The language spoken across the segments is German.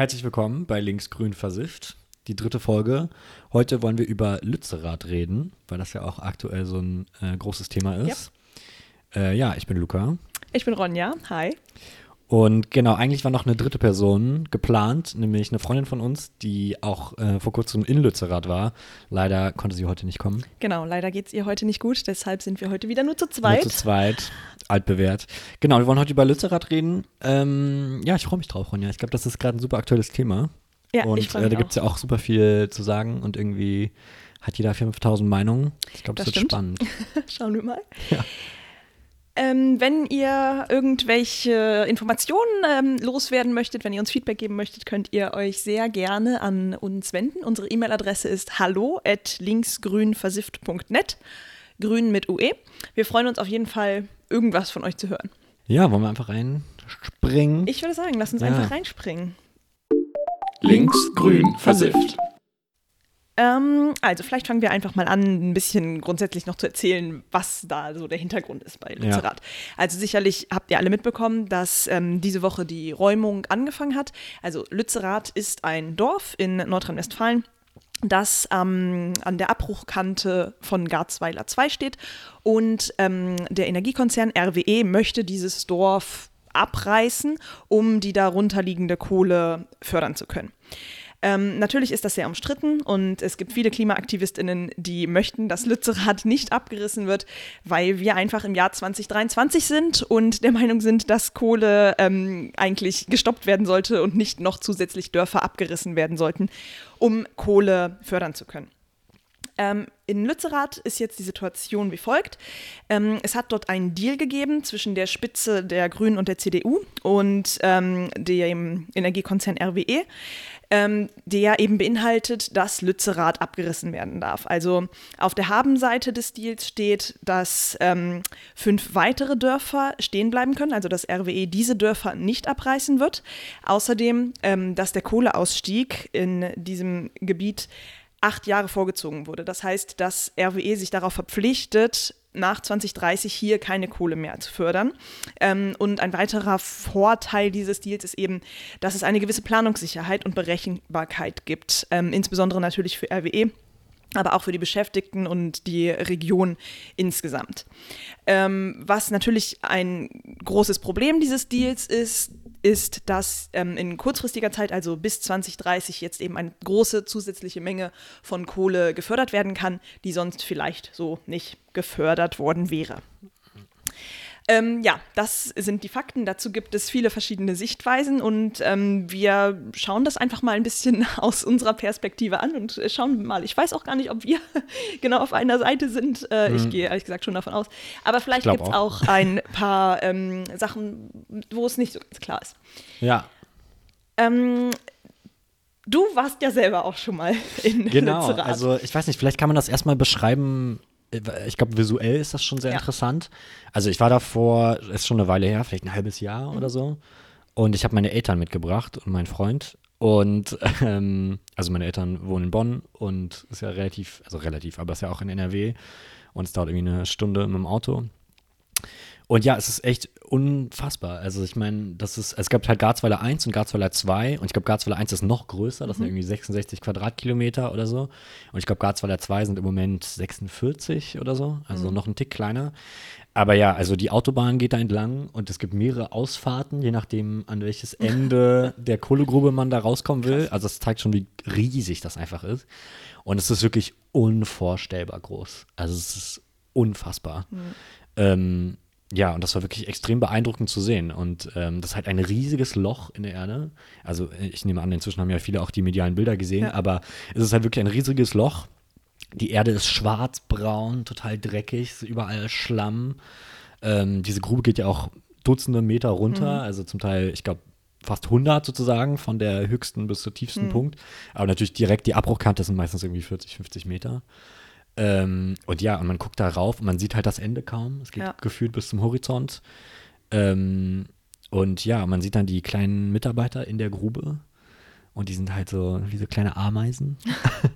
Herzlich willkommen bei Linksgrün versifft, die dritte Folge. Heute wollen wir über Lützerath reden, weil das ja auch aktuell so ein äh, großes Thema ist. Ja. Äh, ja, ich bin Luca. Ich bin Ronja. Hi. Und genau, eigentlich war noch eine dritte Person geplant, nämlich eine Freundin von uns, die auch äh, vor kurzem in Lützerath war. Leider konnte sie heute nicht kommen. Genau, leider geht es ihr heute nicht gut, deshalb sind wir heute wieder nur zu zweit. Nur zu zweit, altbewährt. Genau, wir wollen heute über Lützerath reden. Ähm, ja, ich freue mich drauf, Ronja. Ich glaube, das ist gerade ein super aktuelles Thema. Ja, und ich äh, da gibt es ja auch super viel zu sagen und irgendwie hat jeder 5000 Meinungen. Ich glaube, das, das wird spannend. Schauen wir mal. Ja. Ähm, wenn ihr irgendwelche Informationen ähm, loswerden möchtet, wenn ihr uns Feedback geben möchtet, könnt ihr euch sehr gerne an uns wenden. Unsere E-Mail-Adresse ist hallo at linksgrünversifft.net. Grün mit UE. Wir freuen uns auf jeden Fall, irgendwas von euch zu hören. Ja, wollen wir einfach reinspringen? Ich würde sagen, lass uns ja. einfach reinspringen. Linksgrün versifft. Ähm, also vielleicht fangen wir einfach mal an, ein bisschen grundsätzlich noch zu erzählen, was da so der Hintergrund ist bei Lützerath. Ja. Also sicherlich habt ihr alle mitbekommen, dass ähm, diese Woche die Räumung angefangen hat. Also Lützerath ist ein Dorf in Nordrhein-Westfalen das ähm, an der Abbruchkante von Garzweiler 2 steht. Und ähm, der Energiekonzern RWE möchte dieses Dorf abreißen, um die darunterliegende Kohle fördern zu können. Ähm, natürlich ist das sehr umstritten und es gibt viele KlimaaktivistInnen, die möchten, dass Lützerath nicht abgerissen wird, weil wir einfach im Jahr 2023 sind und der Meinung sind, dass Kohle ähm, eigentlich gestoppt werden sollte und nicht noch zusätzlich Dörfer abgerissen werden sollten, um Kohle fördern zu können. Ähm, in Lützerath ist jetzt die Situation wie folgt. Ähm, es hat dort einen Deal gegeben zwischen der Spitze der Grünen und der CDU und ähm, dem Energiekonzern RWE ähm, der eben beinhaltet, dass Lützerath abgerissen werden darf. Also auf der Habenseite des Deals steht, dass ähm, fünf weitere Dörfer stehen bleiben können, also dass RWE diese Dörfer nicht abreißen wird. Außerdem, ähm, dass der Kohleausstieg in diesem Gebiet acht Jahre vorgezogen wurde. Das heißt, dass RWE sich darauf verpflichtet, nach 2030 hier keine Kohle mehr zu fördern. Ähm, und ein weiterer Vorteil dieses Deals ist eben, dass es eine gewisse Planungssicherheit und Berechenbarkeit gibt, ähm, insbesondere natürlich für RWE aber auch für die Beschäftigten und die Region insgesamt. Ähm, was natürlich ein großes Problem dieses Deals ist, ist, dass ähm, in kurzfristiger Zeit, also bis 2030, jetzt eben eine große zusätzliche Menge von Kohle gefördert werden kann, die sonst vielleicht so nicht gefördert worden wäre. Ähm, ja, das sind die Fakten. Dazu gibt es viele verschiedene Sichtweisen und ähm, wir schauen das einfach mal ein bisschen aus unserer Perspektive an und schauen mal. Ich weiß auch gar nicht, ob wir genau auf einer Seite sind. Äh, mhm. Ich gehe ehrlich gesagt schon davon aus. Aber vielleicht gibt es auch. auch. ein paar ähm, Sachen, wo es nicht so ganz klar ist. Ja. Ähm, du warst ja selber auch schon mal in Genau, Lützerath. also ich weiß nicht, vielleicht kann man das erstmal beschreiben, ich glaube, visuell ist das schon sehr ja. interessant. Also ich war davor, ist schon eine Weile her, vielleicht ein halbes Jahr mhm. oder so. Und ich habe meine Eltern mitgebracht und meinen Freund. Und ähm, also meine Eltern wohnen in Bonn und ist ja relativ, also relativ, aber ist ja auch in NRW. Und es dauert irgendwie eine Stunde mit dem Auto. Und ja, es ist echt unfassbar. Also ich meine, das ist, es gibt halt Garzweiler 1 und Garzweiler 2 und ich glaube, Garzweiler 1 ist noch größer, das mhm. sind irgendwie 66 Quadratkilometer oder so. Und ich glaube, Garzweiler 2 sind im Moment 46 oder so, also mhm. noch ein Tick kleiner. Aber ja, also die Autobahn geht da entlang und es gibt mehrere Ausfahrten, je nachdem, an welches Ende der Kohlegrube man da rauskommen will. Also es zeigt schon, wie riesig das einfach ist. Und es ist wirklich unvorstellbar groß. Also es ist unfassbar. Mhm. Ähm, ja, und das war wirklich extrem beeindruckend zu sehen. Und ähm, das ist halt ein riesiges Loch in der Erde. Also ich nehme an, inzwischen haben ja viele auch die medialen Bilder gesehen, ja. aber es ist halt wirklich ein riesiges Loch. Die Erde ist schwarzbraun, total dreckig, überall Schlamm. Ähm, diese Grube geht ja auch Dutzende Meter runter, mhm. also zum Teil, ich glaube, fast 100 sozusagen, von der höchsten bis zum tiefsten mhm. Punkt. Aber natürlich direkt die Abbruchkante sind meistens irgendwie 40, 50 Meter. Ähm, und ja, und man guckt da rauf und man sieht halt das Ende kaum. Es geht ja. gefühlt bis zum Horizont. Ähm, und ja, man sieht dann die kleinen Mitarbeiter in der Grube. Und die sind halt so wie so kleine Ameisen.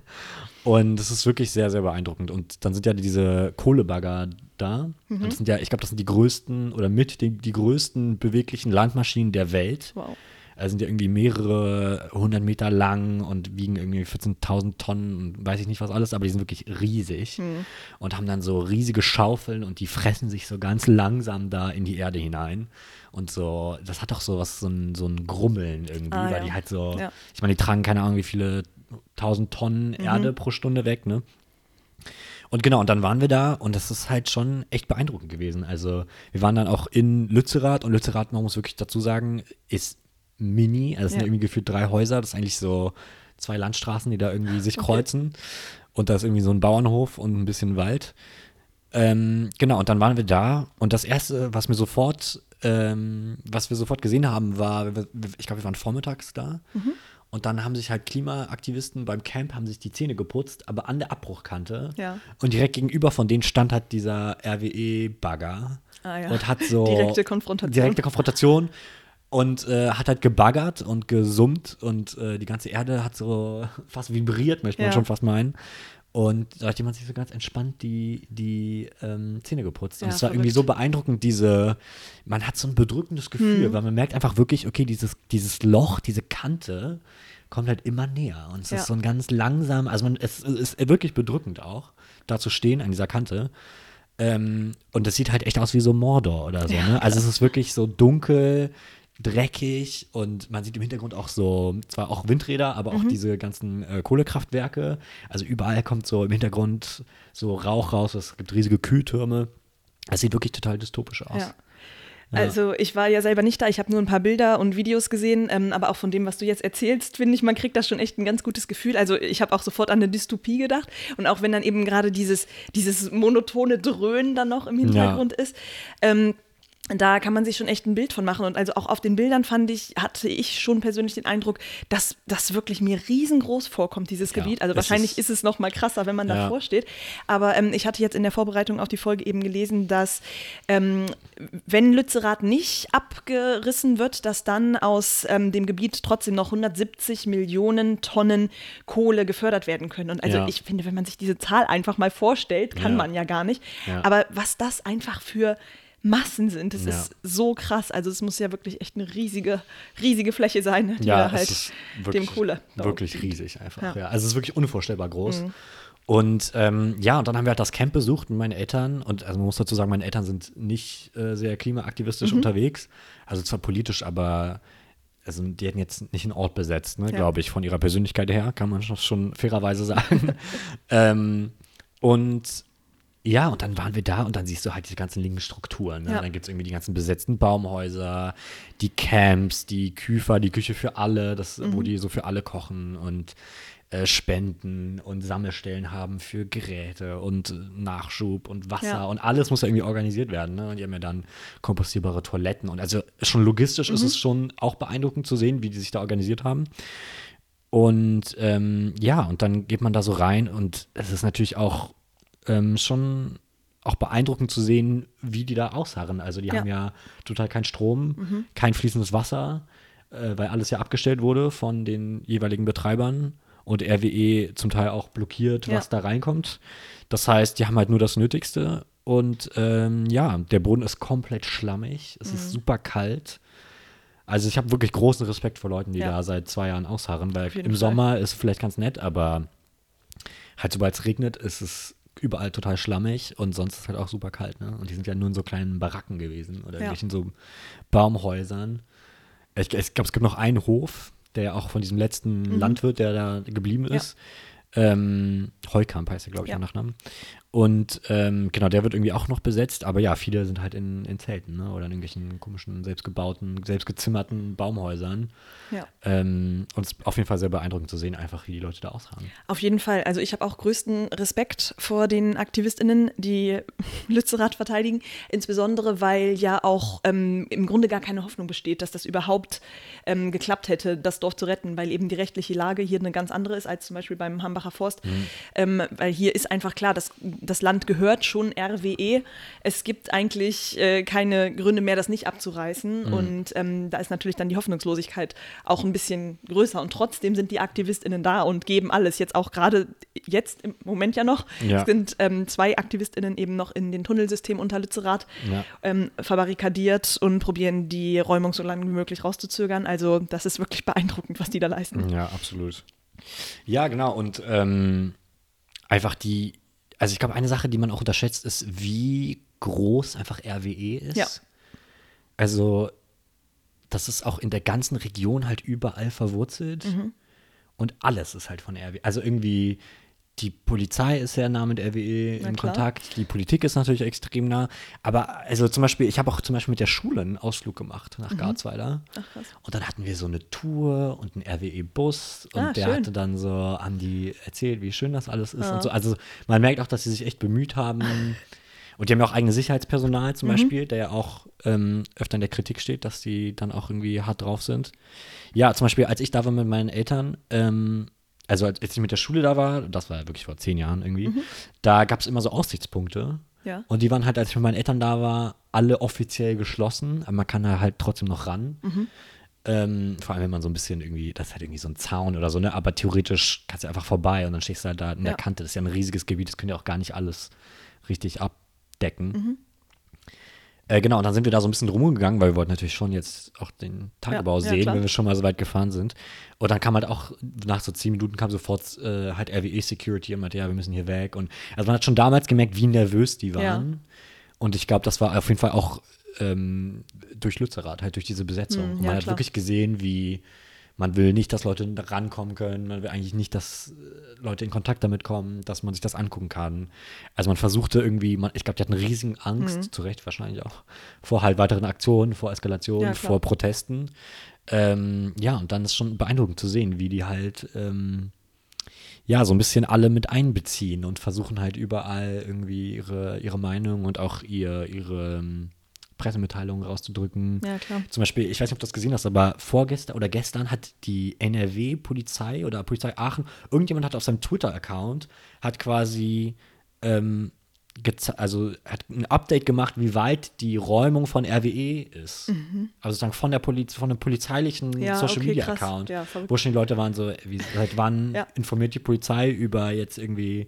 und das ist wirklich sehr, sehr beeindruckend. Und dann sind ja diese Kohlebagger da. Mhm. Und das sind ja, ich glaube, das sind die größten oder mit die, die größten beweglichen Landmaschinen der Welt. Wow. Also sind ja irgendwie mehrere hundert Meter lang und wiegen irgendwie 14.000 Tonnen und weiß ich nicht was alles, aber die sind wirklich riesig mhm. und haben dann so riesige Schaufeln und die fressen sich so ganz langsam da in die Erde hinein. Und so, das hat auch so was, so ein, so ein Grummeln irgendwie, ah, weil ja. die halt so, ja. ich meine, die tragen keine Ahnung, wie viele tausend Tonnen mhm. Erde pro Stunde weg, ne? Und genau, und dann waren wir da und das ist halt schon echt beeindruckend gewesen. Also wir waren dann auch in Lützerath und Lützerath, man muss wirklich dazu sagen, ist mini. Also es ja. sind irgendwie gefühlt drei Häuser. Das ist eigentlich so zwei Landstraßen, die da irgendwie sich kreuzen. Okay. Und da ist irgendwie so ein Bauernhof und ein bisschen Wald. Ähm, genau, und dann waren wir da und das erste, was mir sofort, ähm, was wir sofort gesehen haben, war, ich glaube, wir waren vormittags da. Mhm. Und dann haben sich halt Klimaaktivisten beim Camp haben sich die Zähne geputzt, aber an der Abbruchkante. Ja. Und direkt gegenüber von denen stand halt dieser RWE-Bagger. Ah, ja. Und hat so. Direkte Konfrontation. Direkte Konfrontation. Und äh, hat halt gebaggert und gesummt und äh, die ganze Erde hat so fast vibriert, möchte man ja. schon fast meinen. Und da hat jemand sich so ganz entspannt die, die ähm, Zähne geputzt. Und es war irgendwie so beeindruckend, diese, man hat so ein bedrückendes Gefühl, hm. weil man merkt einfach wirklich, okay, dieses, dieses Loch, diese Kante kommt halt immer näher. Und es ja. ist so ein ganz langsam, also man, es, es ist wirklich bedrückend auch, da zu stehen an dieser Kante. Ähm, und das sieht halt echt aus wie so Mordor oder so. Ja, ne? Also es ist wirklich so dunkel, dreckig und man sieht im Hintergrund auch so, zwar auch Windräder, aber auch mhm. diese ganzen äh, Kohlekraftwerke. Also überall kommt so im Hintergrund so Rauch raus, es gibt riesige Kühltürme. Es sieht wirklich total dystopisch aus. Ja. Ja. Also ich war ja selber nicht da, ich habe nur ein paar Bilder und Videos gesehen, ähm, aber auch von dem, was du jetzt erzählst, finde ich, man kriegt da schon echt ein ganz gutes Gefühl. Also ich habe auch sofort an eine Dystopie gedacht und auch wenn dann eben gerade dieses, dieses monotone Dröhnen dann noch im Hintergrund ja. ist, ähm, da kann man sich schon echt ein Bild von machen. Und also auch auf den Bildern fand ich, hatte ich schon persönlich den Eindruck, dass das wirklich mir riesengroß vorkommt, dieses ja, Gebiet. Also wahrscheinlich ist, ist, es noch mal krasser, wenn man ja. davor steht. Aber ähm, ich hatte jetzt in der Vorbereitung auf die Folge eben gelesen, dass ähm, wenn Lützerath nicht abgerissen wird, dass dann aus ähm, dem Gebiet trotzdem noch 170 Millionen Tonnen Kohle gefördert werden können. Und also ja. ich finde, wenn man sich diese Zahl einfach mal vorstellt, kann man ja gar nicht. Aber was das einfach für Massen sind. Das ja. ist so krass. Also es muss ja wirklich echt eine riesige, riesige Fläche sein, die ja, da halt wirklich, dem Kohle. Wirklich riesig einfach. Ja. Also es ist wirklich unvorstellbar groß. Mhm. Und ähm, ja, und dann haben wir halt das Camp besucht mit meinen Eltern. Und also man muss dazu sagen, meine Eltern sind nicht äh, sehr klimaaktivistisch mhm. unterwegs. Also zwar politisch, aber also die hätten jetzt nicht einen Ort besetzt, ne, ja. glaube ich, von ihrer Persönlichkeit her, kann man schon fairerweise sagen. ähm, und ja, und dann waren wir da und dann siehst du halt diese ganzen linken Strukturen. Ne? Ja. Dann gibt es irgendwie die ganzen besetzten Baumhäuser, die Camps, die Küfer, die Küche für alle, das, mhm. wo die so für alle kochen und äh, Spenden und Sammelstellen haben für Geräte und äh, Nachschub und Wasser ja. und alles muss ja irgendwie organisiert werden. Ne? Und die haben ja dann kompostierbare Toiletten und also schon logistisch mhm. ist es schon auch beeindruckend zu sehen, wie die sich da organisiert haben. Und ähm, ja, und dann geht man da so rein und es ist natürlich auch ähm, schon auch beeindruckend zu sehen, wie die da ausharren. Also die ja. haben ja total keinen Strom, mhm. kein fließendes Wasser, äh, weil alles ja abgestellt wurde von den jeweiligen Betreibern und RWE zum Teil auch blockiert, was ja. da reinkommt. Das heißt, die haben halt nur das Nötigste und ähm, ja, der Boden ist komplett schlammig, es mhm. ist super kalt. Also ich habe wirklich großen Respekt vor Leuten, die ja. da seit zwei Jahren ausharren, weil im Fall. Sommer ist vielleicht ganz nett, aber halt sobald es regnet, ist es überall total schlammig und sonst ist es halt auch super kalt. Ne? Und die sind ja nur in so kleinen Baracken gewesen oder ja. in so Baumhäusern. Ich, ich glaube, es gibt noch einen Hof, der auch von diesem letzten mhm. Landwirt, der da geblieben ist. Ja. Ähm, Heukamp heißt er, glaube ich, ja. nach Namen. Und ähm, genau, der wird irgendwie auch noch besetzt, aber ja, viele sind halt in, in Zelten ne? oder in irgendwelchen komischen, selbstgebauten, selbstgezimmerten Baumhäusern. Ja. Ähm, und es ist auf jeden Fall sehr beeindruckend zu sehen, einfach wie die Leute da ausharren. Auf jeden Fall. Also ich habe auch größten Respekt vor den AktivistInnen, die Lützerath verteidigen, insbesondere weil ja auch ähm, im Grunde gar keine Hoffnung besteht, dass das überhaupt ähm, geklappt hätte, das Dorf zu retten, weil eben die rechtliche Lage hier eine ganz andere ist als zum Beispiel beim Hambacher Forst. Mhm. Ähm, weil hier ist einfach klar, dass das Land gehört schon RWE. Es gibt eigentlich äh, keine Gründe mehr, das nicht abzureißen. Mhm. Und ähm, da ist natürlich dann die Hoffnungslosigkeit auch ein bisschen größer. Und trotzdem sind die AktivistInnen da und geben alles. Jetzt auch gerade jetzt im Moment ja noch. Ja. Es sind ähm, zwei AktivistInnen eben noch in den Tunnelsystemen unter Lützerath ja. ähm, verbarrikadiert und probieren die Räumung so lange wie möglich rauszuzögern. Also das ist wirklich beeindruckend, was die da leisten. Ja, absolut. Ja, genau. Und ähm, einfach die, also ich glaube, eine Sache, die man auch unterschätzt, ist, wie groß einfach RWE ist. Ja. Also, das ist auch in der ganzen Region halt überall verwurzelt. Mhm. Und alles ist halt von RWE. Also irgendwie die Polizei ist sehr nah mit RWE Na in klar. Kontakt, die Politik ist natürlich extrem nah. Aber also zum Beispiel, ich habe auch zum Beispiel mit der Schule einen Ausflug gemacht nach mhm. Garzweiler. Ach, krass. Und dann hatten wir so eine Tour und einen RWE-Bus und ah, der schön. hatte dann so, haben die erzählt, wie schön das alles ist ja. und so. Also man merkt auch, dass sie sich echt bemüht haben. Und die haben ja auch eigene Sicherheitspersonal zum mhm. Beispiel, der ja auch ähm, öfter in der Kritik steht, dass die dann auch irgendwie hart drauf sind. Ja, zum Beispiel, als ich da war mit meinen Eltern, ähm, also als ich mit der Schule da war, das war wirklich vor zehn Jahren irgendwie, mhm. da gab es immer so Aussichtspunkte. Ja. Und die waren halt, als ich mit meinen Eltern da war, alle offiziell geschlossen, aber man kann da halt trotzdem noch ran. Mhm. Ähm, vor allem, wenn man so ein bisschen irgendwie, das ist halt irgendwie so ein Zaun oder so, ne? Aber theoretisch kannst du einfach vorbei und dann stehst du halt da in ja. der Kante. Das ist ja ein riesiges Gebiet, das können ja auch gar nicht alles richtig abdecken. Mhm. Äh, genau, und dann sind wir da so ein bisschen rumgegangen, weil wir wollten natürlich schon jetzt auch den Tagebau ja, sehen, ja, wenn wir schon mal so weit gefahren sind. Und dann kam halt auch, nach so zehn Minuten kam sofort äh, halt RWE Security und meinte, ja, wir müssen hier weg. Und also man hat schon damals gemerkt, wie nervös die waren. Ja. Und ich glaube, das war auf jeden Fall auch ähm, durch Lützerath, halt durch diese Besetzung. Mhm, man hat wirklich gesehen, wie man will nicht, dass Leute rankommen können, man will eigentlich nicht, dass äh, Leute in Kontakt damit kommen, dass man sich das angucken kann. Also man versuchte irgendwie, man, ich glaube, die hatten riesigen Angst, mhm. zu Recht wahrscheinlich auch, vor halt weiteren Aktionen, vor Eskalationen, ja, vor Protesten. Ähm, ja, und dann ist schon beeindruckend zu sehen, wie die halt ähm, ja, so ein bisschen alle mit einbeziehen und versuchen halt überall irgendwie ihre, ihre Meinung und auch ihr, ihre ähm, Pressemitteilungen rauszudrücken. Ja, klar. Zum Beispiel, ich weiß nicht, ob du das gesehen hast, aber vorgestern oder gestern hat die NRW-Polizei oder Polizei Aachen, irgendjemand hat auf seinem Twitter-Account, hat quasi ähm, also hat ein Update gemacht, wie weit die Räumung von RWE ist. Mhm. Also sozusagen von der Poliz von einem polizeilichen ja, Social okay, Media Account, ja, wo schon die Leute waren so, wie, seit wann ja. informiert die Polizei über jetzt irgendwie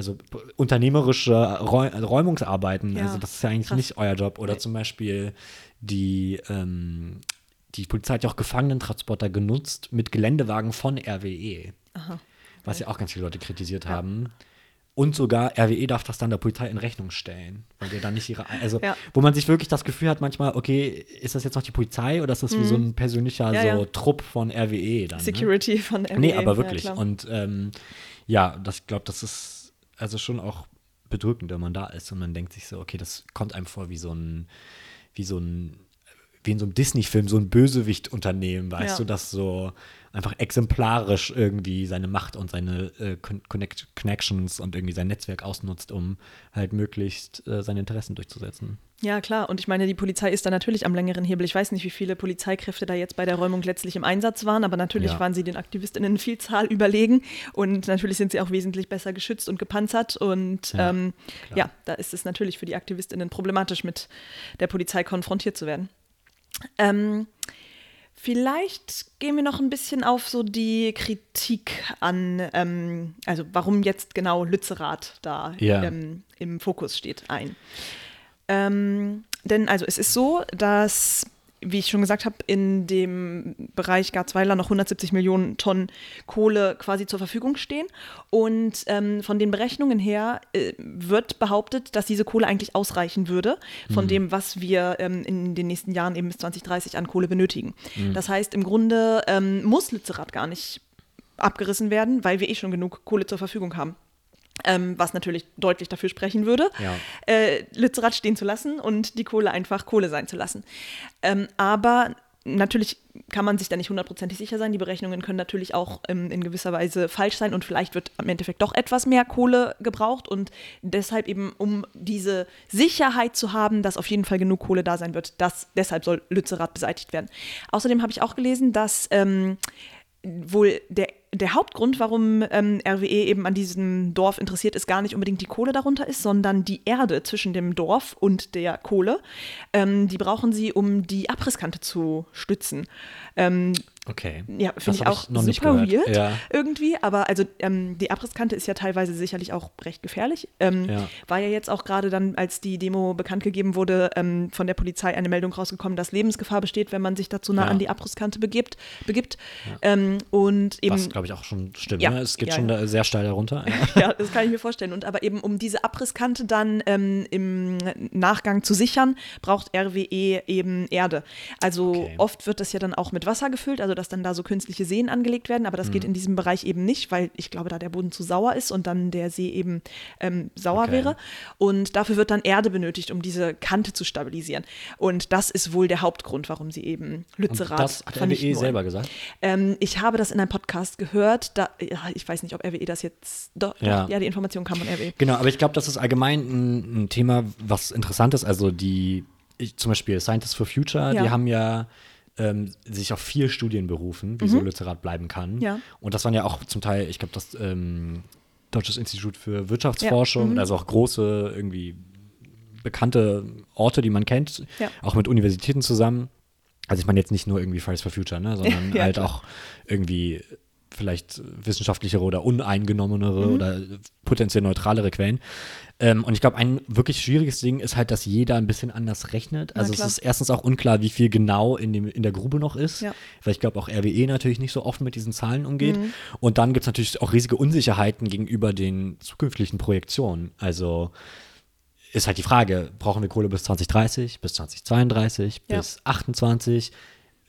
also unternehmerische Räumungsarbeiten, ja, also das ist ja eigentlich krass. nicht euer Job. Oder nee. zum Beispiel die, ähm, die Polizei hat ja auch Gefangenentransporter genutzt mit Geländewagen von RWE. Aha. Was ja auch ganz viele Leute kritisiert ja. haben. Und sogar RWE darf das dann der Polizei in Rechnung stellen, weil der dann nicht ihre, also ja. wo man sich wirklich das Gefühl hat manchmal, okay, ist das jetzt noch die Polizei oder ist das mhm. wie so mhm. ein persönlicher ja, so Trupp von RWE dann? Ne? Security ne? von RWE. Nee, aber wirklich. Und ähm, ja, das, ich glaube, das ist also schon auch bedrückend, wenn man da ist und man denkt sich so, okay, das kommt einem vor wie so ein, wie so ein, wie in so einem Disney-Film, so ein Bösewicht-Unternehmen, weißt ja. du, das so einfach exemplarisch irgendwie seine Macht und seine äh, Connect Connections und irgendwie sein Netzwerk ausnutzt, um halt möglichst äh, seine Interessen durchzusetzen. Ja, klar. Und ich meine, die Polizei ist da natürlich am längeren Hebel. Ich weiß nicht, wie viele Polizeikräfte da jetzt bei der Räumung letztlich im Einsatz waren, aber natürlich ja. waren sie den AktivistInnen in Vielzahl überlegen und natürlich sind sie auch wesentlich besser geschützt und gepanzert. Und ja, ähm, ja da ist es natürlich für die AktivistInnen problematisch, mit der Polizei konfrontiert zu werden. Ähm, Vielleicht gehen wir noch ein bisschen auf so die Kritik an, ähm, also warum jetzt genau Lützerath da ja. ähm, im Fokus steht, ein. Ähm, denn also es ist so, dass wie ich schon gesagt habe, in dem Bereich Garzweiler noch 170 Millionen Tonnen Kohle quasi zur Verfügung stehen. Und ähm, von den Berechnungen her äh, wird behauptet, dass diese Kohle eigentlich ausreichen würde von mhm. dem, was wir ähm, in den nächsten Jahren eben bis 2030 an Kohle benötigen. Mhm. Das heißt, im Grunde ähm, muss Lützerath gar nicht abgerissen werden, weil wir eh schon genug Kohle zur Verfügung haben. Ähm, was natürlich deutlich dafür sprechen würde, ja. äh, Lützerath stehen zu lassen und die Kohle einfach Kohle sein zu lassen. Ähm, aber natürlich kann man sich da nicht hundertprozentig sicher sein. Die Berechnungen können natürlich auch ähm, in gewisser Weise falsch sein und vielleicht wird im Endeffekt doch etwas mehr Kohle gebraucht und deshalb eben, um diese Sicherheit zu haben, dass auf jeden Fall genug Kohle da sein wird, das, deshalb soll Lützerath beseitigt werden. Außerdem habe ich auch gelesen, dass ähm, wohl der der Hauptgrund, warum ähm, RWE eben an diesem Dorf interessiert ist, gar nicht unbedingt die Kohle darunter ist, sondern die Erde zwischen dem Dorf und der Kohle. Ähm, die brauchen sie, um die Abrisskante zu stützen. Ähm, Okay. Ja, finde ich auch noch super weird ja. irgendwie. Aber also ähm, die Abrisskante ist ja teilweise sicherlich auch recht gefährlich. Ähm, Ja. War ja jetzt auch gerade dann, als die Demo bekannt gegeben wurde, ähm, von der Polizei eine Meldung rausgekommen, dass Lebensgefahr besteht, wenn man sich dazu nah Ja. an die Abrisskante begibt. begibt. Ähm, und eben Was, glaube ich, auch schon stimmt. Ja. Ne? Es geht schon sehr steil darunter. Ja. ja, das kann ich mir vorstellen. Und aber eben um diese Abrisskante dann ähm, im Nachgang zu sichern, braucht RWE eben Erde. Also Okay. oft wird das ja dann auch mit Wasser gefüllt, also dass dann da so künstliche Seen angelegt werden, aber das Mhm. geht in diesem Bereich eben nicht, weil ich glaube, da der Boden zu sauer ist und dann der See eben ähm, sauer Okay. wäre. Und dafür wird dann Erde benötigt, um diese Kante zu stabilisieren. Und das ist wohl der Hauptgrund, warum sie eben Und Lützerath das hat RWE selber gesagt. Ähm, ich habe das in einem Podcast gehört. Da, ja, ich weiß nicht, ob RWE das jetzt. Doch, Ja. doch, ja die Information kam von. RWE. Genau, aber ich glaube, das ist allgemein ein, ein Thema, was interessant ist. Also die, ich, zum Beispiel Scientists for Future, Ja. die haben ja ähm, sich auf vier Studien berufen, wieso Lützerath bleiben kann. Mhm. Ja. Und das waren ja auch zum Teil, ich glaube, das ähm, Deutsches Institut für Wirtschaftsforschung, Mhm. also auch große, irgendwie bekannte Orte, die man kennt, Ja. auch mit Universitäten zusammen. Also ich meine jetzt nicht nur irgendwie Fridays for Future, ne, sondern Ja, halt klar. auch irgendwie vielleicht wissenschaftlichere oder uneingenommenere Mhm. oder potenziell neutralere Quellen. Ähm, und ich glaube, ein wirklich schwieriges Ding ist halt, dass jeder ein bisschen anders rechnet. Also es ist erstens auch unklar, wie viel genau in, dem, in der Grube noch ist. Ja. Weil ich glaube, auch RWE natürlich nicht so offen mit diesen Zahlen umgeht. Mhm. Und dann gibt es natürlich auch riesige Unsicherheiten gegenüber den zukünftigen Projektionen. Also ist halt die Frage, brauchen wir Kohle bis 2030, bis 2032, Ja. bis 28?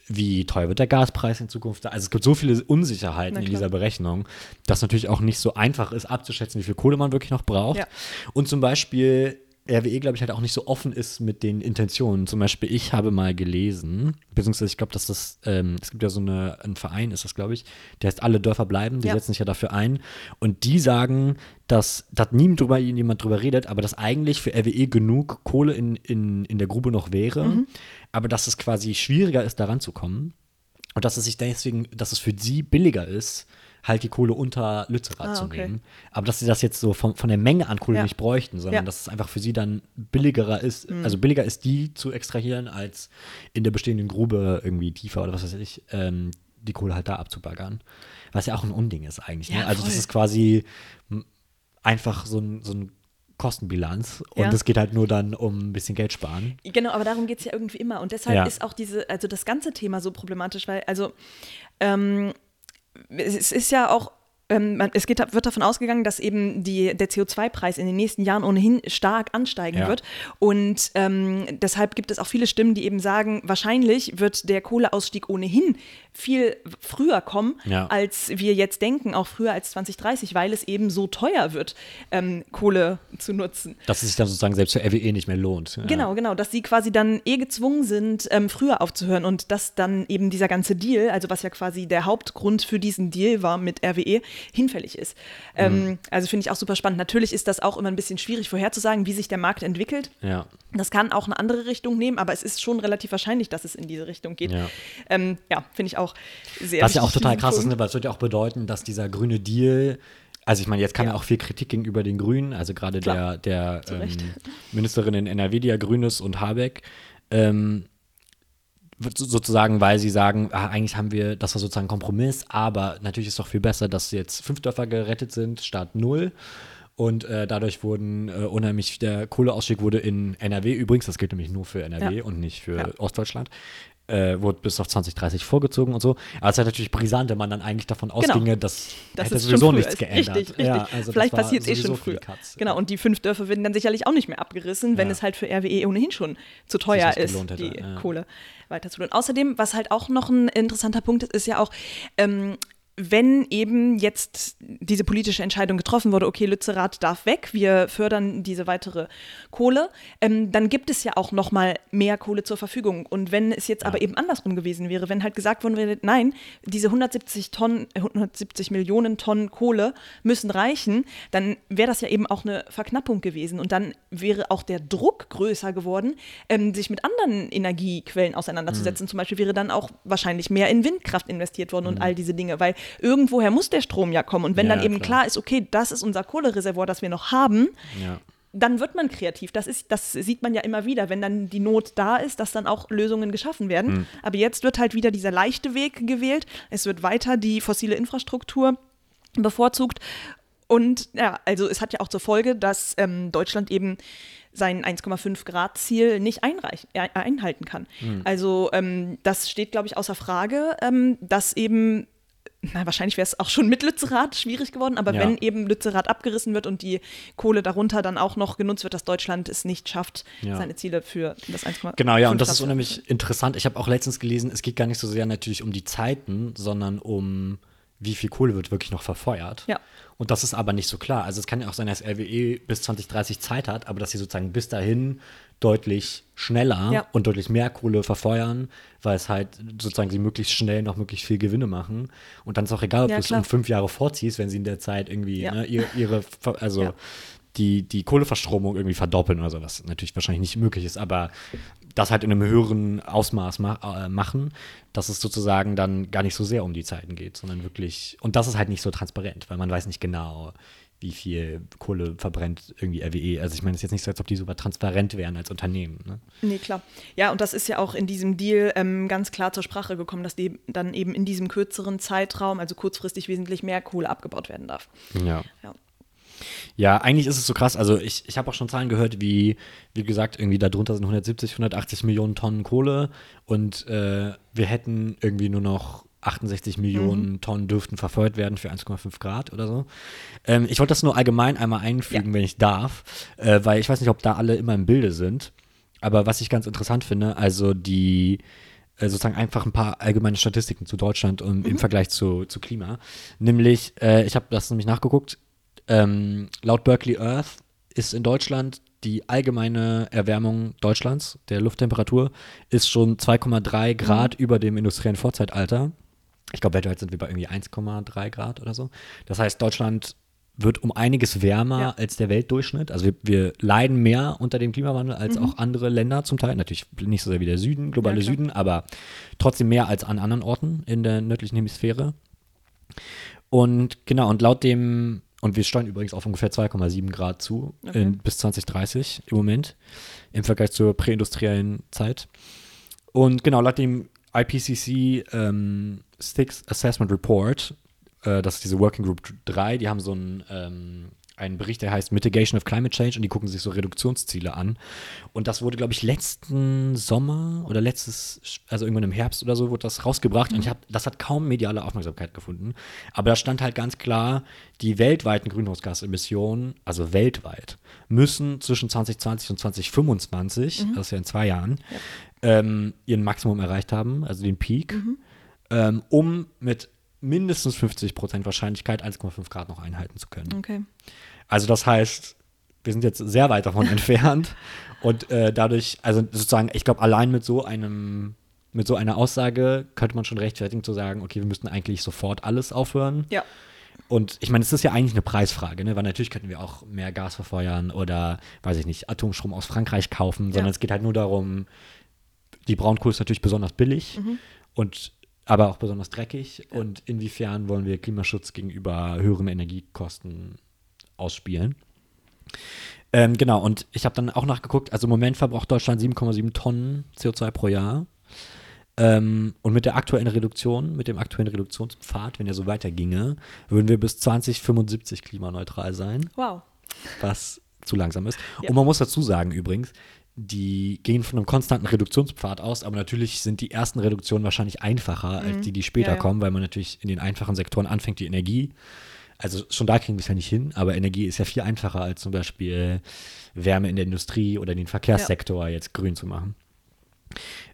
Wie teuer wird der Gaspreis in Zukunft? Also es gibt so viele Unsicherheiten in dieser Berechnung, dass natürlich auch nicht so einfach ist abzuschätzen, wie viel Kohle man wirklich noch braucht. Ja. Und zum Beispiel RWE, glaube ich, halt auch nicht so offen ist mit den Intentionen. Zum Beispiel, ich habe mal gelesen, beziehungsweise ich glaube, dass das, ähm, es gibt ja so eine, ein Verein, ist das, glaube ich, der heißt Alle Dörfer bleiben, die Ja. setzen sich ja dafür ein. Und die sagen, dass da nie drüber, jemand drüber redet, aber dass eigentlich für RWE genug Kohle in, in, in der Grube noch wäre, Mhm. Aber dass es quasi schwieriger ist, daran zu kommen. Und dass es sich deswegen, dass es für sie billiger ist, halt die Kohle unter Lützerath Ah, zu okay. nehmen. Aber dass sie das jetzt so von, von der Menge an Kohle Ja. nicht bräuchten, sondern Ja. Mhm. dass es einfach für sie dann billigerer ist, also billiger ist, die zu extrahieren, als in der bestehenden Grube irgendwie tiefer oder was weiß ich, ähm, die Kohle halt da abzubaggern. Was ja auch ein Unding ist eigentlich. Ne? Ja, Also das ist quasi einfach so ein, so ein Kostenbilanz und Ja. es geht halt nur dann um ein bisschen Geld sparen. Genau, aber darum geht es ja irgendwie immer. Und deshalb Ja. ist auch diese, also das ganze Thema so problematisch, weil, also, ähm, es ist ja auch. Ähm, Es geht, wird davon ausgegangen, dass eben die, der CO2-Preis in den nächsten Jahren ohnehin stark ansteigen Ja. wird. Und ähm, deshalb gibt es auch viele Stimmen, die eben sagen, wahrscheinlich wird der Kohleausstieg ohnehin viel früher kommen, Ja. als wir jetzt denken, auch früher als 2030, weil es eben so teuer wird, ähm, Kohle zu nutzen. Dass es sich dann sozusagen selbst für RWE nicht mehr lohnt. Ja. Genau, genau, dass sie quasi dann eh gezwungen sind, ähm, früher aufzuhören und dass dann eben dieser ganze Deal, also was ja quasi der Hauptgrund für diesen Deal war mit RWE, hinfällig ist. Ähm, also finde ich auch super spannend. Natürlich ist das auch immer ein bisschen schwierig vorherzusagen, wie sich der Markt entwickelt. Ja. Das kann auch eine andere Richtung nehmen, aber es ist schon relativ wahrscheinlich, dass es in diese Richtung geht. Ja. Ähm, ja finde ich auch sehr Was ja auch total krass ist, ne? weil es wird ja auch bedeuten, dass dieser grüne Deal, also ich meine, jetzt kam ja. Auch viel Kritik gegenüber den Grünen, also gerade der, der ähm, Ministerin in NRW, die ja grün ist, und Habeck, ähm, sozusagen, weil sie sagen, ah, eigentlich haben wir, das war sozusagen ein Kompromiss, aber natürlich ist es doch viel besser, dass jetzt fünf Dörfer gerettet sind statt null. Und äh, dadurch wurden äh, unheimlich, der Kohleausstieg wurde in NRW, übrigens, das gilt nämlich nur für NRW Ja. und nicht für Ja. Ostdeutschland, äh, wurde bis auf 2030 vorgezogen und so. Aber es ist natürlich brisant, wenn man dann eigentlich davon ausginge, dass Genau. Das hätte sowieso nichts ist. geändert. Richtig, richtig. Ja, also Vielleicht passiert es eh schon früher. Katz. Genau, und die fünf Dörfer werden dann sicherlich auch nicht mehr abgerissen, wenn Ja. es halt für RWE ohnehin schon zu teuer ist, hätte, die ja. Kohle weiterzutun. Außerdem, was halt auch noch ein interessanter Punkt ist, ist ja auch, ähm, wenn eben jetzt diese politische Entscheidung getroffen wurde, okay, Lützerath darf weg, wir fördern diese weitere Kohle, ähm, dann gibt es ja auch noch mal mehr Kohle zur Verfügung. Und wenn es jetzt aber eben andersrum gewesen wäre, wenn halt gesagt worden wäre, nein, diese 170 Tonnen, äh, 170 Millionen Tonnen Kohle müssen reichen, dann wäre das ja eben auch eine Verknappung gewesen. Und dann wäre auch der Druck größer geworden, ähm, sich mit anderen Energiequellen auseinanderzusetzen. Zum Beispiel wäre dann auch wahrscheinlich mehr in Windkraft investiert worden und all diese Dinge, weil irgendwoher muss der Strom ja kommen. Und wenn Ja, dann eben klar. klar ist, okay, das ist unser Kohlereservoir, das wir noch haben, Ja. dann wird man kreativ. Das, ist, das sieht man ja immer wieder, wenn dann die Not da ist, dass dann auch Lösungen geschaffen werden. Hm. Aber jetzt wird halt wieder dieser leichte Weg gewählt. Es wird weiter die fossile Infrastruktur bevorzugt. Und ja, also es hat ja auch zur Folge, dass ähm, Deutschland eben sein 1,5 Grad Ziel nicht einreich, äh, einhalten kann. Also ähm, das steht, glaube ich, außer Frage, ähm, dass eben na, wahrscheinlich wäre es auch schon mit Lützerath schwierig geworden, aber Ja. wenn eben Lützerath abgerissen wird und die Kohle darunter dann auch noch genutzt wird, dass Deutschland es nicht schafft, Ja. seine Ziele für das 1,5 Genau, ja, und das ist unheimlich interessant. Ich habe auch letztens gelesen, es geht gar nicht so sehr natürlich um die Zeiten, sondern um wie viel Kohle wird wirklich noch verfeuert. Ja. Und das ist aber nicht so klar. Also es kann ja auch sein, dass RWE bis 2030 Zeit hat, aber dass sie sozusagen bis dahin deutlich schneller Ja. und deutlich mehr Kohle verfeuern, weil es halt sozusagen sie möglichst schnell noch möglichst viel Gewinne machen. Und dann ist auch egal, ob Ja, du es um fünf Jahre vorziehst, wenn sie in der Zeit irgendwie ne, ihre, ihre, also die, die Kohleverstromung irgendwie verdoppeln oder so, was natürlich wahrscheinlich nicht möglich ist, aber das halt in einem höheren Ausmaß ma äh, machen, dass es sozusagen dann gar nicht so sehr um die Zeiten geht, sondern wirklich, und das ist halt nicht so transparent, weil man weiß nicht genau, wie viel Kohle verbrennt irgendwie RWE. Also ich meine, es ist jetzt nicht so, als ob die super transparent wären als Unternehmen. Ne? Nee, klar. Ja, und das ist ja auch in diesem Deal ähm, ganz klar zur Sprache gekommen, dass die dann eben in diesem kürzeren Zeitraum, also kurzfristig wesentlich mehr Kohle abgebaut werden darf. Ja. Ja. Ja, eigentlich ist es so krass. Also ich, ich habe auch schon Zahlen gehört, wie, wie gesagt, irgendwie darunter sind 170, 180 Millionen Tonnen Kohle und äh, wir hätten irgendwie nur noch 68 Millionen Tonnen dürften verfeuert werden für 1,5 Grad oder so. Ähm, ich wollte das nur allgemein einmal einfügen, Ja. wenn ich darf, äh, weil ich weiß nicht, ob da alle immer im Bilde sind. Aber was ich ganz interessant finde, also die äh, sozusagen einfach ein paar allgemeine Statistiken zu Deutschland und im Vergleich zu, zu Klima. Nämlich, äh, ich habe das nämlich nachgeguckt, ähm, laut Berkeley Earth ist in Deutschland die allgemeine Erwärmung Deutschlands, der Lufttemperatur, ist schon 2,3 Grad über dem industriellen Vorzeitalter. Ich glaube, weltweit sind wir bei irgendwie 1,3 Grad oder so. Das heißt, Deutschland wird um einiges wärmer Ja. als der Weltdurchschnitt. Also wir, wir leiden mehr unter dem Klimawandel als auch andere Länder zum Teil. Natürlich nicht so sehr wie der Süden, globale Ja. Süden, aber trotzdem mehr als an anderen Orten in der nördlichen Hemisphäre. Und genau, und laut dem, und wir steuern übrigens auf ungefähr 2,7 Grad zu Okay. in, bis 2030 im Moment, im Vergleich zur präindustriellen Zeit. Und genau, laut dem IPCC ähm, Six Assessment Report, äh, das ist diese Working Group 3, die haben so einen, ähm, einen Bericht, der heißt Mitigation of Climate Change und die gucken sich so Reduktionsziele an. Und das wurde, glaube ich, letzten Sommer oder letztes, also irgendwann im Herbst oder so, wurde das rausgebracht und ich hab, das hat kaum mediale Aufmerksamkeit gefunden. Aber da stand halt ganz klar, die weltweiten Grünhausgasemissionen, also weltweit, müssen zwischen 2020 und 2025, das ist ja in zwei Jahren, ähm, ihren Maximum erreicht haben, also den Peak, ähm, um mit mindestens 50 Prozent Wahrscheinlichkeit 1,5 Grad noch einhalten zu können. Okay. Also das heißt, wir sind jetzt sehr weit davon entfernt und äh, dadurch, also sozusagen, ich glaube, allein mit so einem, mit so einer Aussage könnte man schon rechtfertigen zu sagen, okay, wir müssten eigentlich sofort alles aufhören. Ja. Und ich meine, es ist ja eigentlich eine Preisfrage, ne? weil natürlich könnten wir auch mehr Gas verfeuern oder, weiß ich nicht, Atomstrom aus Frankreich kaufen, sondern Ja. es geht halt nur darum, die Braunkohle ist natürlich besonders billig Mhm. und aber auch besonders dreckig. Und inwiefern wollen wir Klimaschutz gegenüber höheren Energiekosten ausspielen? Ähm, genau, und ich habe dann auch nachgeguckt, also im Moment verbraucht Deutschland 7,7 Tonnen CO2 pro Jahr. Ähm, und mit der aktuellen Reduktion, mit dem aktuellen Reduktionspfad, wenn er so weiterginge, würden wir bis 2075 klimaneutral sein, Wow. was zu langsam ist. Ja. Und man muss dazu sagen übrigens, die gehen von einem konstanten Reduktionspfad aus, aber natürlich sind die ersten Reduktionen wahrscheinlich einfacher als die, die später Mhm. Ja, ja. kommen, weil man natürlich in den einfachen Sektoren anfängt, die Energie. Also schon da kriegen wir es ja nicht hin, aber Energie ist ja viel einfacher als zum Beispiel Wärme in der Industrie oder den Verkehrssektor jetzt grün zu machen.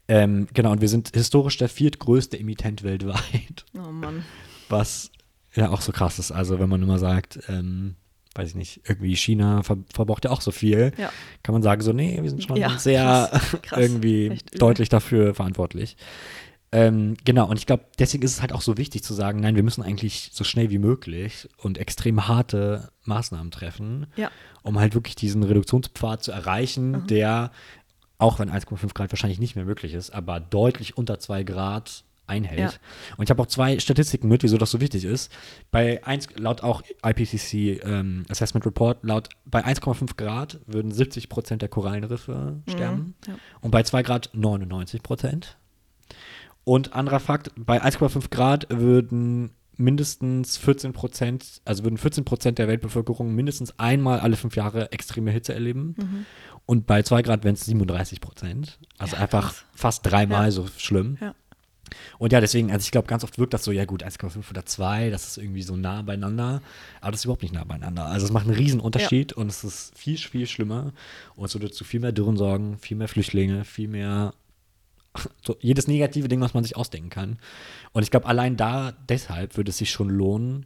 Ähm, genau, und wir sind historisch der viertgrößte Emittent weltweit, Oh Mann. was ja auch so krass ist. Also wenn man immer sagt, ähm, weiß ich nicht, irgendwie China ver verbraucht ja auch so viel, Ja. kann man sagen, so, nee, wir sind schon Ja, sehr krass, krass. irgendwie deutlich dafür verantwortlich. Ähm, genau, und ich glaube, deswegen ist es halt auch so wichtig zu sagen, nein, wir müssen eigentlich so schnell wie möglich und extrem harte Maßnahmen treffen, Ja. um halt wirklich diesen Reduktionspfad zu erreichen, der, auch wenn 1,5 Grad wahrscheinlich nicht mehr möglich ist, aber deutlich unter 2 Grad einhält. Ja. Und ich habe auch zwei Statistiken mit, wieso das so wichtig ist. Bei 1, laut auch IPCC ähm, Assessment Report, laut bei 1,5 Grad würden 70 Prozent der Korallenriffe sterben ja. und bei 2 Grad 99 Prozent. Und anderer Fakt, bei 1,5 Grad würden mindestens 14 Prozent, also würden 14 Prozent der Weltbevölkerung mindestens einmal alle fünf Jahre extreme Hitze erleben. Mhm. Und bei 2 Grad wären es 37 Prozent. Also Ja, einfach krass. fast dreimal Ja. so schlimm. Ja. Und ja, deswegen, also ich glaube, ganz oft wirkt das so, ja gut, 1,5 oder 2, das ist irgendwie so nah beieinander. Aber das ist überhaupt nicht nah beieinander. Also es macht einen riesen Unterschied und es ist viel, viel schlimmer. Und es würde zu viel mehr Dürren sorgen, viel mehr Flüchtlinge, viel mehr so jedes negative Ding, was man sich ausdenken kann. Und ich glaube, allein da deshalb würde es sich schon lohnen,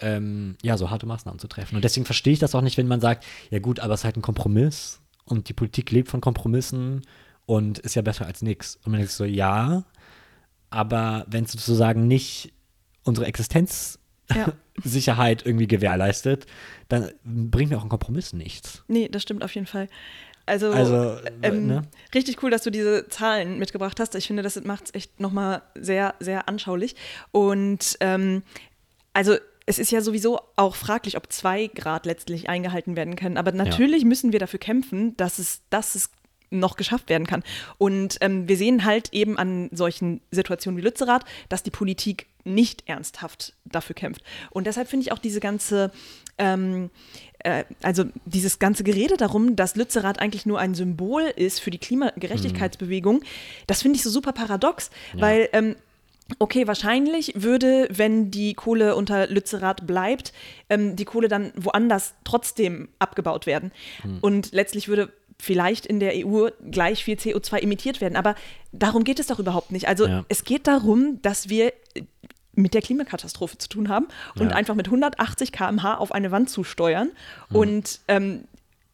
ähm, ja, so harte Maßnahmen zu treffen. Und deswegen verstehe ich das auch nicht, wenn man sagt, ja gut, aber es ist halt ein Kompromiss und die Politik lebt von Kompromissen und ist ja besser als nichts. Und man denkt so, ja, aber wenn es sozusagen nicht unsere Existenzsicherheit Ja. irgendwie gewährleistet, dann bringt mir auch ein Kompromiss nichts. Nee, das stimmt auf jeden Fall. Also, Also, ähm, ne? richtig cool, dass du diese Zahlen mitgebracht hast. Ich finde, das macht es echt nochmal sehr, sehr anschaulich. Und ähm, also es ist ja sowieso auch fraglich, ob zwei Grad letztlich eingehalten werden können. Aber natürlich müssen wir dafür kämpfen, dass es, dass es noch geschafft werden kann. Und ähm, wir sehen halt eben an solchen Situationen wie Lützerath, dass die Politik nicht ernsthaft dafür kämpft. Und deshalb finde ich auch diese ganze, ähm, äh, also dieses ganze Gerede darum, dass Lützerath eigentlich nur ein Symbol ist für die Klimagerechtigkeitsbewegung, das finde ich so super paradox, Ja. weil ähm, Okay, wahrscheinlich würde, wenn die Kohle unter Lützerath bleibt, ähm, die Kohle dann woanders trotzdem abgebaut werden. Und letztlich würde vielleicht in der EU gleich viel CO2 emittiert werden. Aber darum geht es doch überhaupt nicht. Also Ja. es geht darum, dass wir mit der Klimakatastrophe zu tun haben und Ja. einfach mit 180 km/h auf eine Wand zusteuern und ähm,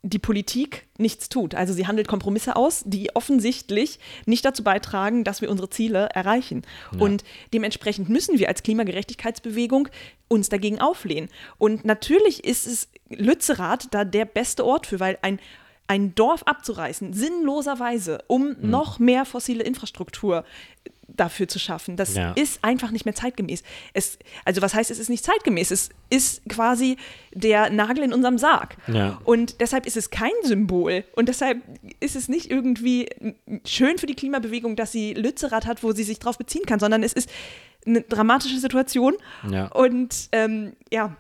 die Politik nichts tut. Also sie handelt Kompromisse aus, die offensichtlich nicht dazu beitragen, dass wir unsere Ziele erreichen. Und dementsprechend müssen wir als Klimagerechtigkeitsbewegung uns dagegen auflehnen. Und natürlich ist es Lützerath da der beste Ort für, weil ein ein Dorf abzureißen, sinnloserweise, um Mhm. noch mehr fossile Infrastruktur dafür zu schaffen. Das Ja. ist einfach nicht mehr zeitgemäß. Es, also was heißt, es ist nicht zeitgemäß? Es ist quasi der Nagel in unserem Sarg. Ja. Und deshalb ist es kein Symbol. Und deshalb ist es nicht irgendwie schön für die Klimabewegung, dass sie Lützerath hat, wo sie sich drauf beziehen kann, sondern es ist eine dramatische Situation. Ja. Und ähm, ja,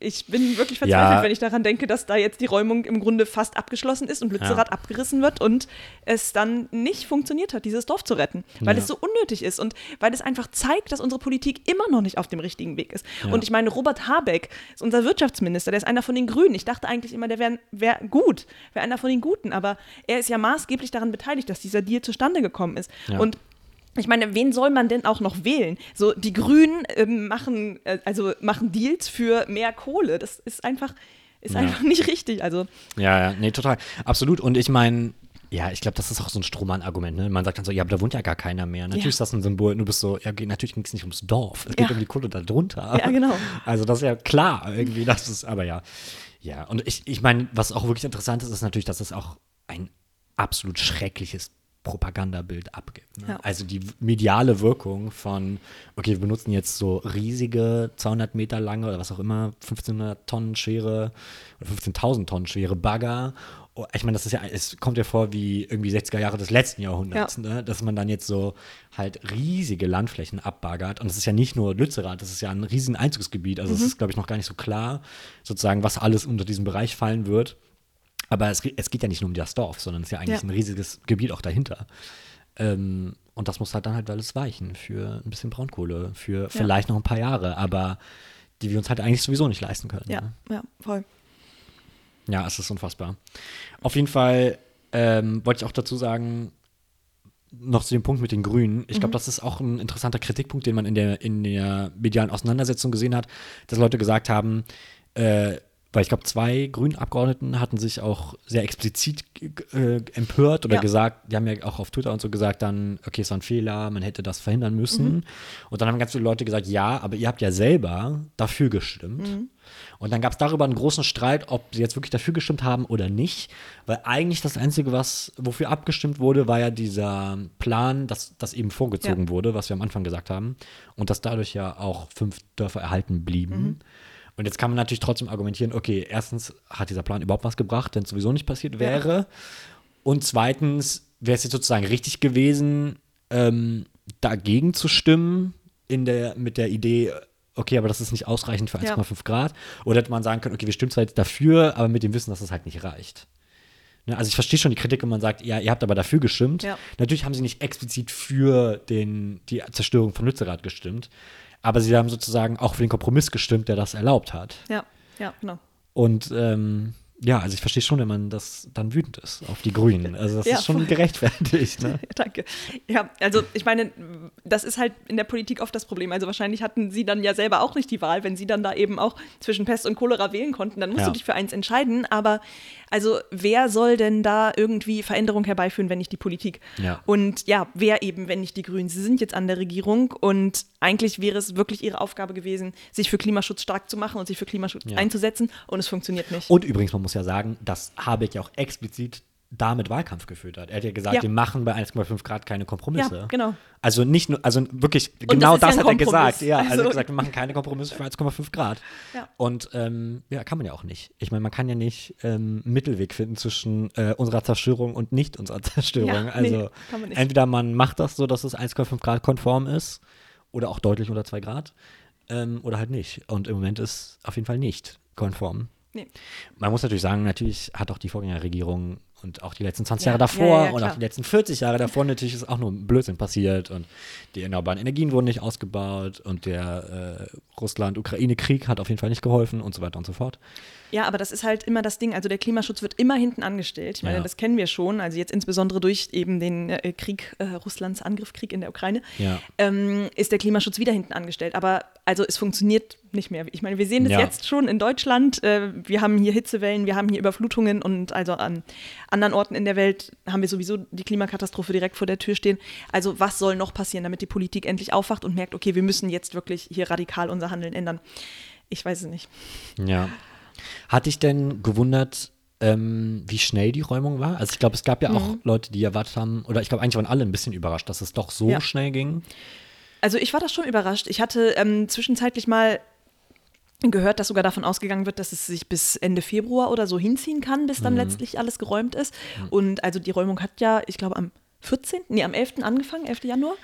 ich bin wirklich verzweifelt, Ja. wenn ich daran denke, dass da jetzt die Räumung im Grunde fast abgeschlossen ist und Lützerath abgerissen wird und es dann nicht funktioniert hat, dieses Dorf zu retten, weil Ja. es so unnötig ist und weil es einfach zeigt, dass unsere Politik immer noch nicht auf dem richtigen Weg ist. Ja. Und ich meine, Robert Habeck ist unser Wirtschaftsminister, der ist einer von den Grünen. Ich dachte eigentlich immer, der wäre wär gut, wäre einer von den Guten, aber er ist ja maßgeblich daran beteiligt, dass dieser Deal zustande gekommen ist. Ja. Und ich meine, wen soll man denn auch noch wählen? So, die Grünen ähm, machen, äh, also machen Deals für mehr Kohle. Das ist einfach, ist Ja. einfach nicht richtig. Also, Ja, ja, nee, total. Absolut. Und ich meine, ja, ich glaube, das ist auch so ein Strohmann-Argument. Ne? Man sagt dann so, ja, aber da wohnt ja gar keiner mehr. Natürlich Ja. ist das ein Symbol. Du bist so, ja, okay, natürlich ging es nicht ums Dorf. Es geht Ja. um die Kohle da drunter. Ja, genau. Also das ist ja klar irgendwie, das ist, aber ja. Ja, und ich, ich meine, was auch wirklich interessant ist, ist natürlich, dass es auch ein absolut schreckliches Propagandabild abgibt. Ne? Ja. Also die mediale Wirkung von, okay, wir benutzen jetzt so riesige 200 Meter lange oder was auch immer, 1500 Tonnen schwere oder 15.000 Tonnen schwere Bagger. Oh, Ich meine, das ist ja, es kommt ja vor wie irgendwie 60er Jahre des letzten Jahrhunderts, Ja. ne? dass man dann jetzt so halt riesige Landflächen abbaggert. Und es ist ja nicht nur Lützerath, das ist ja ein riesen Einzugsgebiet. Also es ist, glaube ich, noch gar nicht so klar, sozusagen, was alles unter diesen Bereich fallen wird. Aber es, es geht ja nicht nur um das Dorf, sondern es ist ja eigentlich Ja. ein riesiges Gebiet auch dahinter. Ähm, und das muss halt dann halt alles weichen für ein bisschen Braunkohle, für vielleicht noch ein paar Jahre, aber die wir uns halt eigentlich sowieso nicht leisten können. ja, ne? ja, voll. Ja, es ist unfassbar. Auf jeden Fall ähm, wollte ich auch dazu sagen, noch zu dem Punkt mit den Grünen. Ich glaube, das ist auch ein interessanter Kritikpunkt, den man in der, in der medialen Auseinandersetzung gesehen hat, dass Leute gesagt haben, äh, weil ich glaube, zwei Grünen-Abgeordneten hatten sich auch sehr explizit äh, empört oder Ja. gesagt, die haben ja auch auf Twitter und so gesagt, dann, okay, es war ein Fehler, man hätte das verhindern müssen. Und dann haben ganz viele Leute gesagt, ja, aber ihr habt ja selber dafür gestimmt. Und dann gab es darüber einen großen Streit, ob sie jetzt wirklich dafür gestimmt haben oder nicht. Weil eigentlich das Einzige, was wofür abgestimmt wurde, war ja dieser Plan, dass das eben vorgezogen ja. wurde, was wir am Anfang gesagt haben. Und dass dadurch ja auch fünf Dörfer erhalten blieben. Mhm. Und jetzt kann man natürlich trotzdem argumentieren, okay, erstens hat dieser Plan überhaupt was gebracht, wenn es sowieso nicht passiert wäre. Ja. Und zweitens wäre es jetzt sozusagen richtig gewesen, ähm, dagegen zu stimmen, in der, mit der Idee, okay, aber das ist nicht ausreichend für 1,5 ja. Grad. Oder hätte man sagen können, okay, wir stimmen zwar jetzt dafür, aber mit dem Wissen, dass das halt nicht reicht. Ne, also ich verstehe schon die Kritik, wenn man sagt, ja, ihr habt aber dafür gestimmt. Ja. Natürlich haben sie nicht explizit für den, die Zerstörung von Lützerath gestimmt, aber sie haben sozusagen auch für den Kompromiss gestimmt, der das erlaubt hat. Ja, ja, genau. Und ähm, ja, also ich verstehe schon, wenn man das dann wütend ist auf die Grünen. Also das ja, ist schon voll. gerechtfertigt. Ne? Danke. Ja, also ich meine, das ist halt in der Politik oft das Problem. Also wahrscheinlich hatten sie dann ja selber auch nicht die Wahl, wenn sie dann da eben auch zwischen Pest und Cholera wählen konnten, dann musst ja. du dich für eins entscheiden. Aber also wer soll denn da irgendwie Veränderung herbeiführen, wenn nicht die Politik? Ja. Und ja, wer eben, wenn nicht die Grünen? Sie sind jetzt an der Regierung und eigentlich wäre es wirklich ihre Aufgabe gewesen, sich für Klimaschutz stark zu machen und sich für Klimaschutz einzusetzen und es funktioniert nicht. Und übrigens, man muss ja sagen, dass Habeck ja auch explizit damit Wahlkampf geführt hat. Er hat ja gesagt, ja. wir machen bei 1,5 Grad keine Kompromisse. Ja, genau. Also nicht nur, also wirklich, und genau das, das ja hat er gesagt. Ja, also, also gesagt, wir machen keine Kompromisse für 1,5 Grad. Ja. Und ähm, ja, kann man ja auch nicht. Ich meine, man kann ja nicht ähm, einen Mittelweg finden zwischen äh, unserer Zerstörung und nicht unserer Zerstörung. Ja, also nee, man entweder man macht das so, dass es 1,5 Grad konform ist oder auch deutlich unter 2 Grad ähm, oder halt nicht. Und im Moment ist auf jeden Fall nicht konform. Nee. Man muss natürlich sagen, natürlich hat auch die Vorgängerregierung und auch die letzten 20 ja, Jahre davor ja, ja, und auch die letzten 40 Jahre davor natürlich ist auch nur Blödsinn passiert und die erneuerbaren Energien wurden nicht ausgebaut und der äh, Russland-Ukraine-Krieg hat auf jeden Fall nicht geholfen und so weiter und so fort. Ja, aber das ist halt immer das Ding. Also der Klimaschutz wird immer hinten angestellt. Ich meine, das kennen wir schon. Also jetzt insbesondere durch eben den äh, Krieg, äh, Russlands Angriffskrieg in der Ukraine, ähm, ist der Klimaschutz wieder hinten angestellt. Aber also es funktioniert nicht mehr. Ich meine, wir sehen das ja. jetzt schon in Deutschland. Äh, wir haben hier Hitzewellen, wir haben hier Überflutungen und also an anderen Orten in der Welt haben wir sowieso die Klimakatastrophe direkt vor der Tür stehen. Also was soll noch passieren, damit die Politik endlich aufwacht und merkt, okay, wir müssen jetzt wirklich hier radikal unser Handeln ändern? Ich weiß es nicht. Ja. Hat dich denn gewundert, ähm, wie schnell die Räumung war? Also ich glaube, es gab ja auch mhm. Leute, die erwartet haben, oder ich glaube, eigentlich waren alle ein bisschen überrascht, dass es doch so ja. schnell ging. Also ich war da schon überrascht. Ich hatte ähm, zwischenzeitlich mal gehört, dass sogar davon ausgegangen wird, dass es sich bis Ende Februar oder so hinziehen kann, bis dann mhm. letztlich alles geräumt ist. Mhm. Und also die Räumung hat ja, ich glaube, am 14., nee, am 11. angefangen, 11. Januar.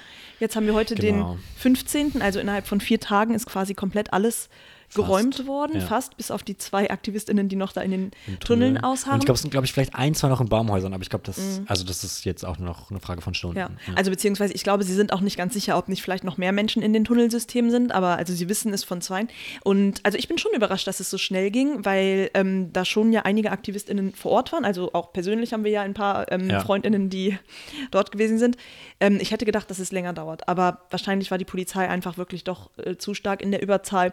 Jetzt haben wir heute genau. den 15., also innerhalb von vier Tagen ist quasi komplett alles geräumt fast, worden, ja. fast, bis auf die zwei AktivistInnen, die noch da in den Tunnel. Tunneln ausharren. Und ich glaube, es sind, glaube ich, vielleicht ein, zwei noch in Baumhäusern, aber ich glaube, das, mhm. also das ist jetzt auch noch eine Frage von Stunden. Ja. ja. also beziehungsweise ich glaube, sie sind auch nicht ganz sicher, ob nicht vielleicht noch mehr Menschen in den Tunnelsystemen sind, aber also sie wissen es von zwei. Und also ich bin schon überrascht, dass es so schnell ging, weil ähm, da schon ja einige AktivistInnen vor Ort waren, also auch persönlich haben wir ja ein paar ähm, ja. FreundInnen, die dort gewesen sind. Ähm, ich hätte gedacht, dass es länger dauert, aber wahrscheinlich war die Polizei einfach wirklich doch äh, zu stark in der Überzahl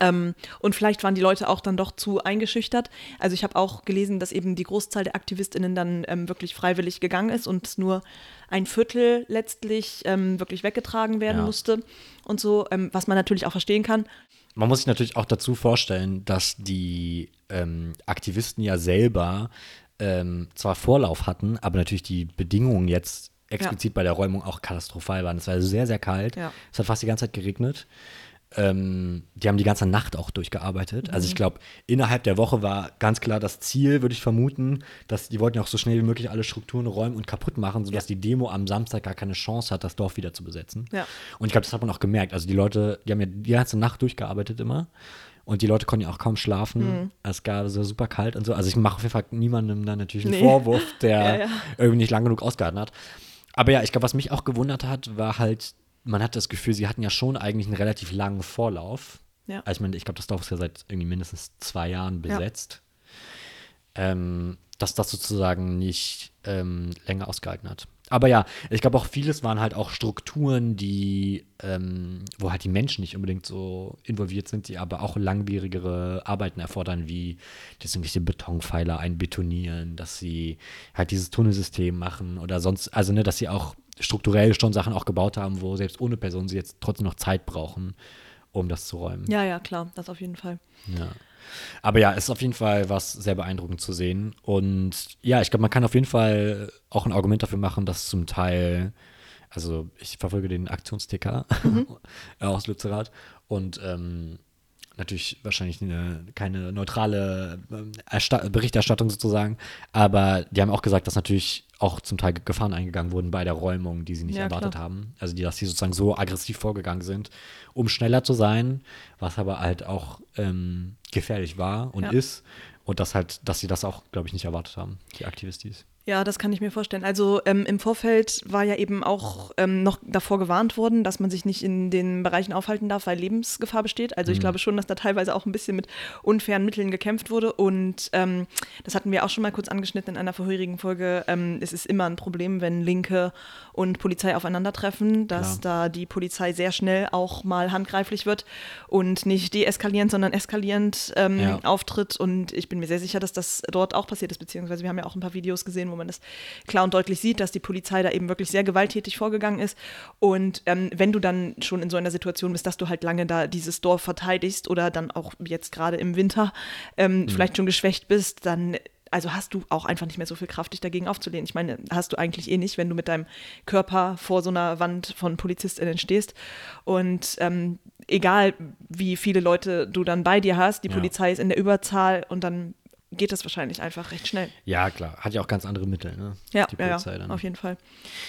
ähm, und vielleicht waren die Leute auch dann doch zu eingeschüchtert. Also ich habe auch gelesen, dass eben die Großzahl der AktivistInnen dann ähm, wirklich freiwillig gegangen ist und nur ein Viertel letztlich ähm, wirklich weggetragen werden ja. musste und so, ähm, was man natürlich auch verstehen kann. Man muss sich natürlich auch dazu vorstellen, dass die ähm, Aktivisten ja selber ähm, zwar Vorlauf hatten, aber natürlich die Bedingungen jetzt explizit ja. bei der Räumung auch katastrophal waren. Es war sehr, sehr kalt. Ja. Es hat fast die ganze Zeit geregnet. Ähm, die haben die ganze Nacht auch durchgearbeitet. Mhm. Also ich mhm. glaube, innerhalb der Woche war ganz klar das Ziel, würde ich vermuten, dass die wollten ja auch so schnell wie möglich alle Strukturen räumen und kaputt machen, sodass ja. die Demo am Samstag gar keine Chance hat, das Dorf wieder zu besetzen. Ja. Und ich glaube, das hat man auch gemerkt. Also die Leute, die haben ja die ganze Nacht durchgearbeitet immer. Und die Leute konnten ja auch kaum schlafen. Mhm. Es gab so super kalt und so. Also ich mache auf jeden Fall niemandem da natürlich einen nee. Vorwurf, der ja. irgendwie nicht lang genug ausgehalten hat. Aber ja, ich glaube, was mich auch gewundert hat, war halt man hat das Gefühl, sie hatten ja schon eigentlich einen relativ langen Vorlauf. Ja. Also ich meine, ich glaube, das Dorf ist ja seit irgendwie mindestens zwei Jahren besetzt. Ja. Ähm, dass das sozusagen nicht ähm, länger ausgehalten hat. Aber ja, ich glaube auch vieles waren halt auch Strukturen, die, ähm, wo halt die Menschen nicht unbedingt so involviert sind, die aber auch langwierigere Arbeiten erfordern, wie dass irgendwelche Betonpfeiler einbetonieren, dass sie halt dieses Tunnelsystem machen oder sonst, also ne, dass sie auch strukturell schon Sachen auch gebaut haben, wo selbst ohne Personen sie jetzt trotzdem noch Zeit brauchen, um das zu räumen. Ja, ja, klar, das auf jeden Fall. Ja. Aber ja, es ist auf jeden Fall was sehr beeindruckend zu sehen. Und ja, ich glaube, man kann auf jeden Fall auch ein Argument dafür machen, dass zum Teil, also ich verfolge den Aktionsticker mhm. aus Lützerath und ähm, natürlich wahrscheinlich eine, keine neutrale äh, Berichterstattung sozusagen, aber die haben auch gesagt, dass natürlich auch zum Teil Gefahren eingegangen wurden bei der Räumung, die sie nicht ja, erwartet klar. haben. Also die, dass sie sozusagen so aggressiv vorgegangen sind, um schneller zu sein, was aber halt auch ähm, gefährlich war und ja. ist. Und dass halt, dass sie das auch, glaube ich, nicht erwartet haben, die Aktivistis. Ja, das kann ich mir vorstellen. Also ähm, im Vorfeld war ja eben auch ähm, noch davor gewarnt worden, dass man sich nicht in den Bereichen aufhalten darf, weil Lebensgefahr besteht. Also ich mhm. glaube schon, dass da teilweise auch ein bisschen mit unfairen Mitteln gekämpft wurde. Und ähm, das hatten wir auch schon mal kurz angeschnitten in einer vorherigen Folge. Ähm, es ist immer ein Problem, wenn Linke und Polizei aufeinandertreffen, dass Klar. da die Polizei sehr schnell auch mal handgreiflich wird und nicht deeskalierend, sondern eskalierend ähm, ja. auftritt. Und ich bin mir sehr sicher, dass das dort auch passiert ist, beziehungsweise wir haben ja auch ein paar Videos gesehen, wo man das klar und deutlich sieht, dass die Polizei da eben wirklich sehr gewalttätig vorgegangen ist. Und ähm, wenn du dann schon in so einer Situation bist, dass du halt lange da dieses Dorf verteidigst oder dann auch jetzt gerade im Winter ähm, mhm. vielleicht schon geschwächt bist, dann also hast du auch einfach nicht mehr so viel Kraft, dich dagegen aufzulehnen. Ich meine, hast du eigentlich eh nicht, wenn du mit deinem Körper vor so einer Wand von PolizistInnen stehst. Und ähm, egal, wie viele Leute du dann bei dir hast, die ja. Polizei ist in der Überzahl und dann geht das wahrscheinlich einfach recht schnell. Ja, klar. Hat ja auch ganz andere Mittel, ne? Ja, die Polizei ja, dann. auf jeden Fall.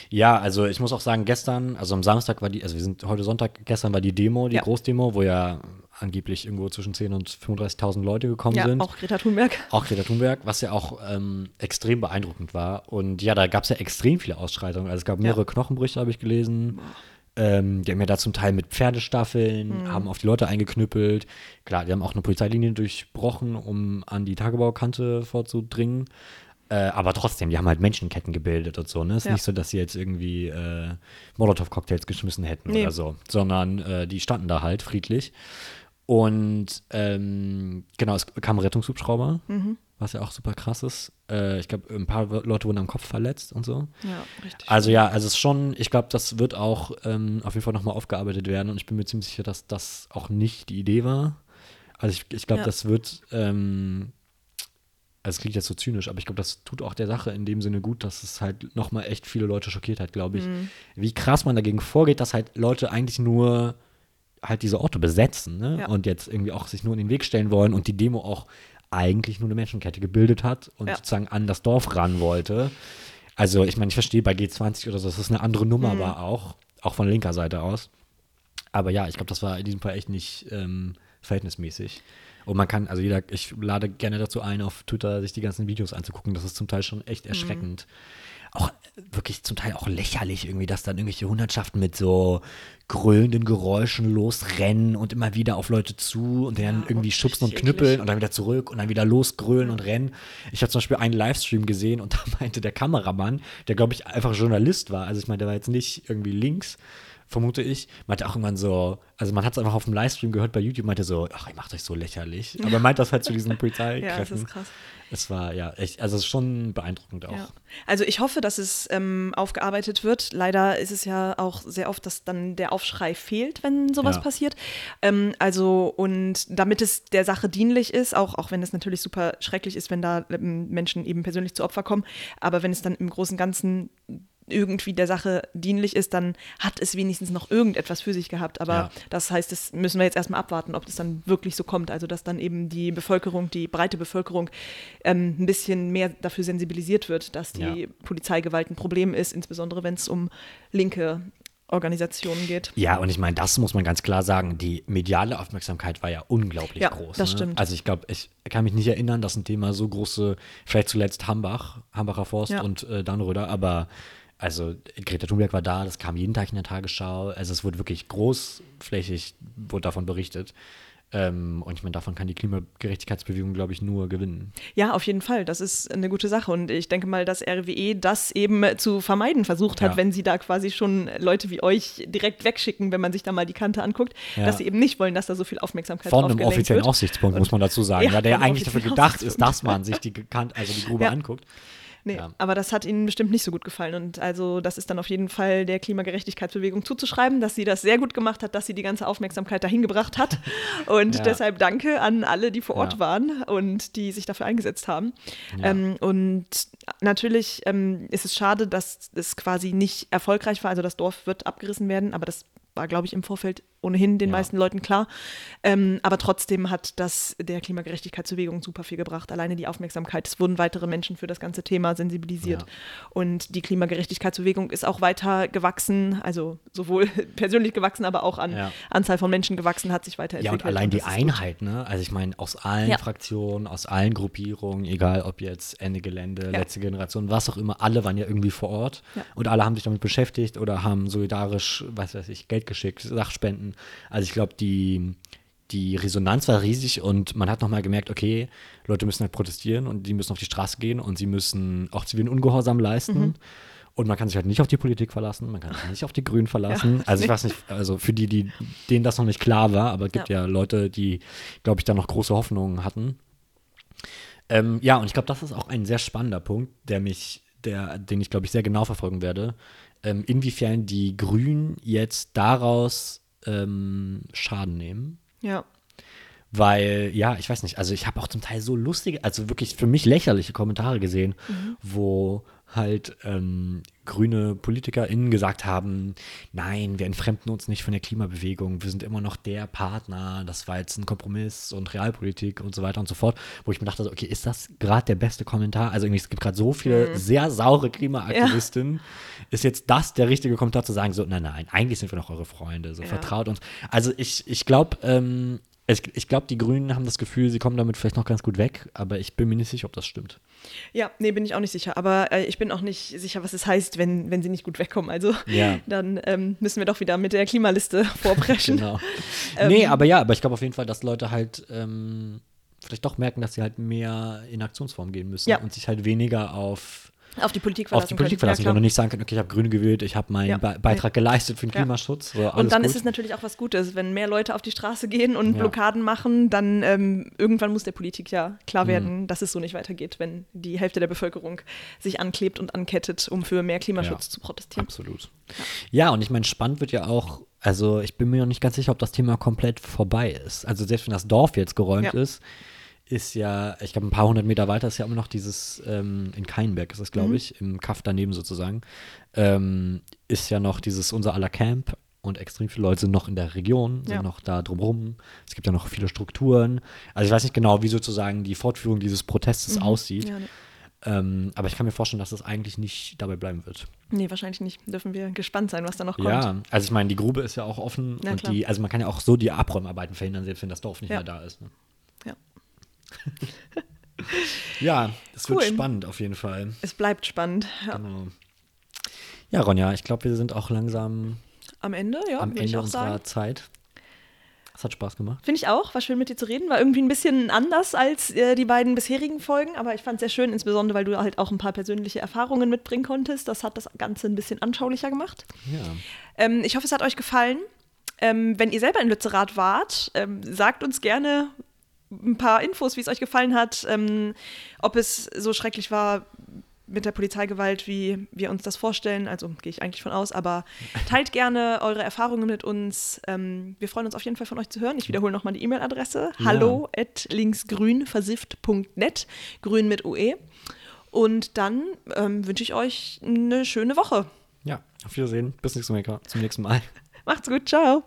Ja, also ich muss auch sagen, gestern, also am Samstag war die, also wir sind heute Sonntag, gestern war die Demo, die ja. Großdemo, wo ja angeblich irgendwo zwischen 10.000 und 35.000 Leute gekommen ja, sind. auch Greta Thunberg. Auch Greta Thunberg, was ja auch ähm, extrem beeindruckend war. Und ja, da gab es ja extrem viele Ausschreitungen. Also es gab mehrere ja. Knochenbrüche, habe ich gelesen. Boah. Ähm, die haben ja da zum Teil mit Pferdestaffeln, mhm. haben auf die Leute eingeknüppelt. Klar, die haben auch eine Polizeilinie durchbrochen, um an die Tagebaukante vorzudringen. Äh, aber trotzdem, die haben halt Menschenketten gebildet und so. Ne? Es ist ja. nicht so, dass sie jetzt irgendwie äh, Molotow-Cocktails geschmissen hätten nee. oder so, sondern äh, die standen da halt friedlich. Und ähm, genau, es kam ein Rettungshubschrauber. Mhm was ja auch super krass ist. Äh, ich glaube, ein paar Leute wurden am Kopf verletzt und so. Ja, richtig. Also ja, also es ist schon, ich glaube, das wird auch ähm, auf jeden Fall nochmal aufgearbeitet werden und ich bin mir ziemlich sicher, dass das auch nicht die Idee war. Also ich, ich glaube, ja. das wird, ähm, also es klingt jetzt so zynisch, aber ich glaube, das tut auch der Sache in dem Sinne gut, dass es halt nochmal echt viele Leute schockiert hat, glaube ich. Mhm. Wie krass man dagegen vorgeht, dass halt Leute eigentlich nur halt diese Orte besetzen ne? Ja. und jetzt irgendwie auch sich nur in den Weg stellen wollen und die Demo auch eigentlich nur eine Menschenkette gebildet hat und ja. sozusagen an das Dorf ran wollte. Also ich meine, ich verstehe bei G20 oder so, dass das eine andere Nummer mhm. war auch, auch von linker Seite aus. Aber ja, ich glaube, das war in diesem Fall echt nicht ähm, verhältnismäßig. Und man kann, also jeder, ich lade gerne dazu ein, auf Twitter sich die ganzen Videos anzugucken. Das ist zum Teil schon echt mhm. erschreckend. Mhm auch wirklich zum Teil auch lächerlich irgendwie, dass dann irgendwelche Hundertschaften mit so grölenden Geräuschen losrennen und immer wieder auf Leute zu und dann ja, irgendwie schubsen und knüppeln und dann wieder zurück und dann wieder losgrölen und rennen. Ich habe zum Beispiel einen Livestream gesehen und da meinte der Kameramann, der glaube ich einfach Journalist war, also ich meine, der war jetzt nicht irgendwie links, vermute ich, meinte auch irgendwann so, also man hat es einfach auf dem Livestream gehört bei YouTube, meinte so, ach, ihr macht euch so lächerlich. Aber er meint das halt zu diesen Polizeikräften. ja, das ist krass. Es war ja echt, also es ist schon beeindruckend auch. Ja. Also ich hoffe, dass es ähm, aufgearbeitet wird. Leider ist es ja auch sehr oft, dass dann der Aufschrei fehlt, wenn sowas ja. passiert. Ähm, also und damit es der Sache dienlich ist, auch, auch wenn es natürlich super schrecklich ist, wenn da ähm, Menschen eben persönlich zu Opfer kommen, aber wenn es dann im Großen und Ganzen irgendwie der Sache dienlich ist, dann hat es wenigstens noch irgendetwas für sich gehabt. Aber ja. das heißt, das müssen wir jetzt erstmal abwarten, ob das dann wirklich so kommt. Also, dass dann eben die Bevölkerung, die breite Bevölkerung ähm, ein bisschen mehr dafür sensibilisiert wird, dass die ja. Polizeigewalt ein Problem ist, insbesondere wenn es um linke Organisationen geht. Ja, und ich meine, das muss man ganz klar sagen, die mediale Aufmerksamkeit war ja unglaublich ja, groß. Das ne? stimmt. Also ich glaube, ich kann mich nicht erinnern, dass ein Thema so große, vielleicht zuletzt Hambach, Hambacher Forst ja. und äh, Dannröder, aber also Greta Thunberg war da, das kam jeden Tag in der Tagesschau. Also es wurde wirklich großflächig wurde davon berichtet. Ähm, und ich meine, davon kann die Klimagerechtigkeitsbewegung, glaube ich, nur gewinnen. Ja, auf jeden Fall. Das ist eine gute Sache. Und ich denke mal, dass RWE das eben zu vermeiden versucht hat, ja. wenn sie da quasi schon Leute wie euch direkt wegschicken, wenn man sich da mal die Kante anguckt, ja. dass sie eben nicht wollen, dass da so viel Aufmerksamkeit Von einem offiziellen wird. Aussichtspunkt, und, muss man dazu sagen, ja, der ja eigentlich dafür gedacht ist, dass man sich die, Kante, also die Grube anguckt. Nee, ja. aber das hat ihnen bestimmt nicht so gut gefallen. Und also das ist dann auf jeden Fall der Klimagerechtigkeitsbewegung zuzuschreiben, dass sie das sehr gut gemacht hat, dass sie die ganze Aufmerksamkeit dahin gebracht hat. Und ja. deshalb danke an alle, die vor Ort ja. waren und die sich dafür eingesetzt haben. Ähm, und natürlich ähm, ist es schade, dass es quasi nicht erfolgreich war. Also das Dorf wird abgerissen werden, aber das war, glaube ich, im Vorfeld ohnehin den ja. meisten Leuten klar. Ähm, aber trotzdem hat das der Klimagerechtigkeitsbewegung super viel gebracht. Alleine die Aufmerksamkeit. Es wurden weitere Menschen für das ganze Thema sensibilisiert. Ja. Und die Klimagerechtigkeitsbewegung ist auch weiter gewachsen, also sowohl persönlich gewachsen, aber auch an ja. Anzahl von Menschen gewachsen, hat sich weiterentwickelt. Ja, und allein und die Einheit, ne? Also ich meine, aus allen Fraktionen, aus allen Gruppierungen, egal ob jetzt Ende Gelände, letzte Generation, was auch immer, alle waren ja irgendwie vor Ort und alle haben sich damit beschäftigt oder haben solidarisch, was weiß ich, Geld geschickt, Sachspenden. Also ich glaube, die, die Resonanz war riesig und man hat nochmal gemerkt, okay, Leute müssen halt protestieren und die müssen auf die Straße gehen und sie müssen auch zivilen Ungehorsam leisten. Mhm. Und man kann sich halt nicht auf die Politik verlassen, man kann sich nicht auf die Grünen verlassen. Ja, also ich weiß nicht, also für die, die denen das noch nicht klar war, aber es gibt ja, ja Leute, die, glaube ich, da noch große Hoffnungen hatten. Ähm, ja, und ich glaube, das ist auch ein sehr spannender Punkt, der mich, der, den ich, glaube ich, sehr genau verfolgen werde ähm, inwiefern die Grünen jetzt daraus ähm, Schaden nehmen. Ja. Weil, ja, ich weiß nicht, also ich habe auch zum Teil so lustige, also wirklich für mich lächerliche Kommentare gesehen, mhm. wo halt ähm, grüne PolitikerInnen gesagt haben, nein, wir entfremden uns nicht von der Klimabewegung, wir sind immer noch der Partner, das war jetzt ein Kompromiss und Realpolitik und so weiter und so fort, wo ich mir dachte, okay, ist das gerade der beste Kommentar? Also irgendwie, es gibt gerade so viele mhm. sehr saure Klimaaktivistinnen. Ja. Ist jetzt das der richtige Kommentar zu sagen, so, nein, nein, eigentlich sind wir noch eure Freunde, so ja. vertraut uns. Also ich, ich glaube, ähm, ich, ich glaube, die Grünen haben das Gefühl, sie kommen damit vielleicht noch ganz gut weg, aber ich bin mir nicht sicher, ob das stimmt. Ja, nee, bin ich auch nicht sicher. Aber äh, ich bin auch nicht sicher, was es heißt, wenn, wenn sie nicht gut wegkommen. Also ja. dann ähm, müssen wir doch wieder mit der Klimaliste vorbrechen. genau. ähm, nee, aber ja, aber ich glaube auf jeden Fall, dass Leute halt ähm, vielleicht doch merken, dass sie halt mehr in Aktionsform gehen müssen ja. und sich halt weniger auf auf die Politik verlassen. Auf die Politik verlassen ja, und nicht sagen können, okay, ich habe Grüne gewählt, ich habe meinen ja. Be Beitrag geleistet für den Klimaschutz. So, und dann gut. ist es natürlich auch was Gutes, wenn mehr Leute auf die Straße gehen und ja. Blockaden machen, dann ähm, irgendwann muss der Politik ja klar mhm. werden, mhm. dass es so nicht weitergeht, wenn die Hälfte der Bevölkerung sich anklebt und ankettet, um für mehr Klimaschutz zu protestieren. Absolut. Ja, und ich meine, spannend wird ja auch, also ich bin mir noch nicht ganz sicher, ob das Thema komplett vorbei ist. Also selbst wenn das Dorf jetzt geräumt ist, ist ja, ich glaube, ein paar hundert Meter weiter ist ja immer noch dieses, ähm, in Keinberg ist das, glaube mhm. ich, im Kaff daneben sozusagen, ähm, ist ja noch dieses unser aller Camp und extrem viele Leute sind noch in der Region, sind ja. noch da drumherum. Es gibt ja noch viele Strukturen. Also ich weiß nicht genau, wie sozusagen die Fortführung dieses Protestes mhm. aussieht. Ja, nee. ähm, aber ich kann mir vorstellen, dass das eigentlich nicht dabei bleiben wird. Nee, wahrscheinlich nicht. Dürfen wir gespannt sein, was da noch kommt. Ja, also ich meine, die Grube ist ja auch offen ja, und die, also man kann ja auch so die Abräumarbeiten verhindern, selbst wenn das Dorf nicht mehr da ist. Ne? Ja. es cool. wird spannend auf jeden Fall. Es bleibt spannend. Ja, genau. ja Ronja, ich glaube, wir sind auch langsam am Ende, ja, am Ende unserer sagen. Zeit. Es hat Spaß gemacht. Finde ich auch. War schön mit dir zu reden. War irgendwie ein bisschen anders als äh, die beiden bisherigen Folgen, aber ich fand es sehr schön, insbesondere weil du halt auch ein paar persönliche Erfahrungen mitbringen konntest. Das hat das Ganze ein bisschen anschaulicher gemacht. Ja. Ähm, ich hoffe, es hat euch gefallen. Ähm, wenn ihr selber in Lützerath wart, ähm, sagt uns gerne, ein paar Infos, wie es euch gefallen hat, ähm, ob es so schrecklich war mit der Polizeigewalt, wie wir uns das vorstellen. Also gehe ich eigentlich von aus, aber teilt gerne eure Erfahrungen mit uns. Ähm, wir freuen uns auf jeden Fall von euch zu hören. Ich wiederhole nochmal die E-Mail-Adresse: ja. hallo at linksgrünversifft.net, grün mit UE. Und dann ähm, wünsche ich euch eine schöne Woche. Ja, auf Wiedersehen. Bis nächstes Mal. Zum nächsten Mal. Macht's gut. Ciao.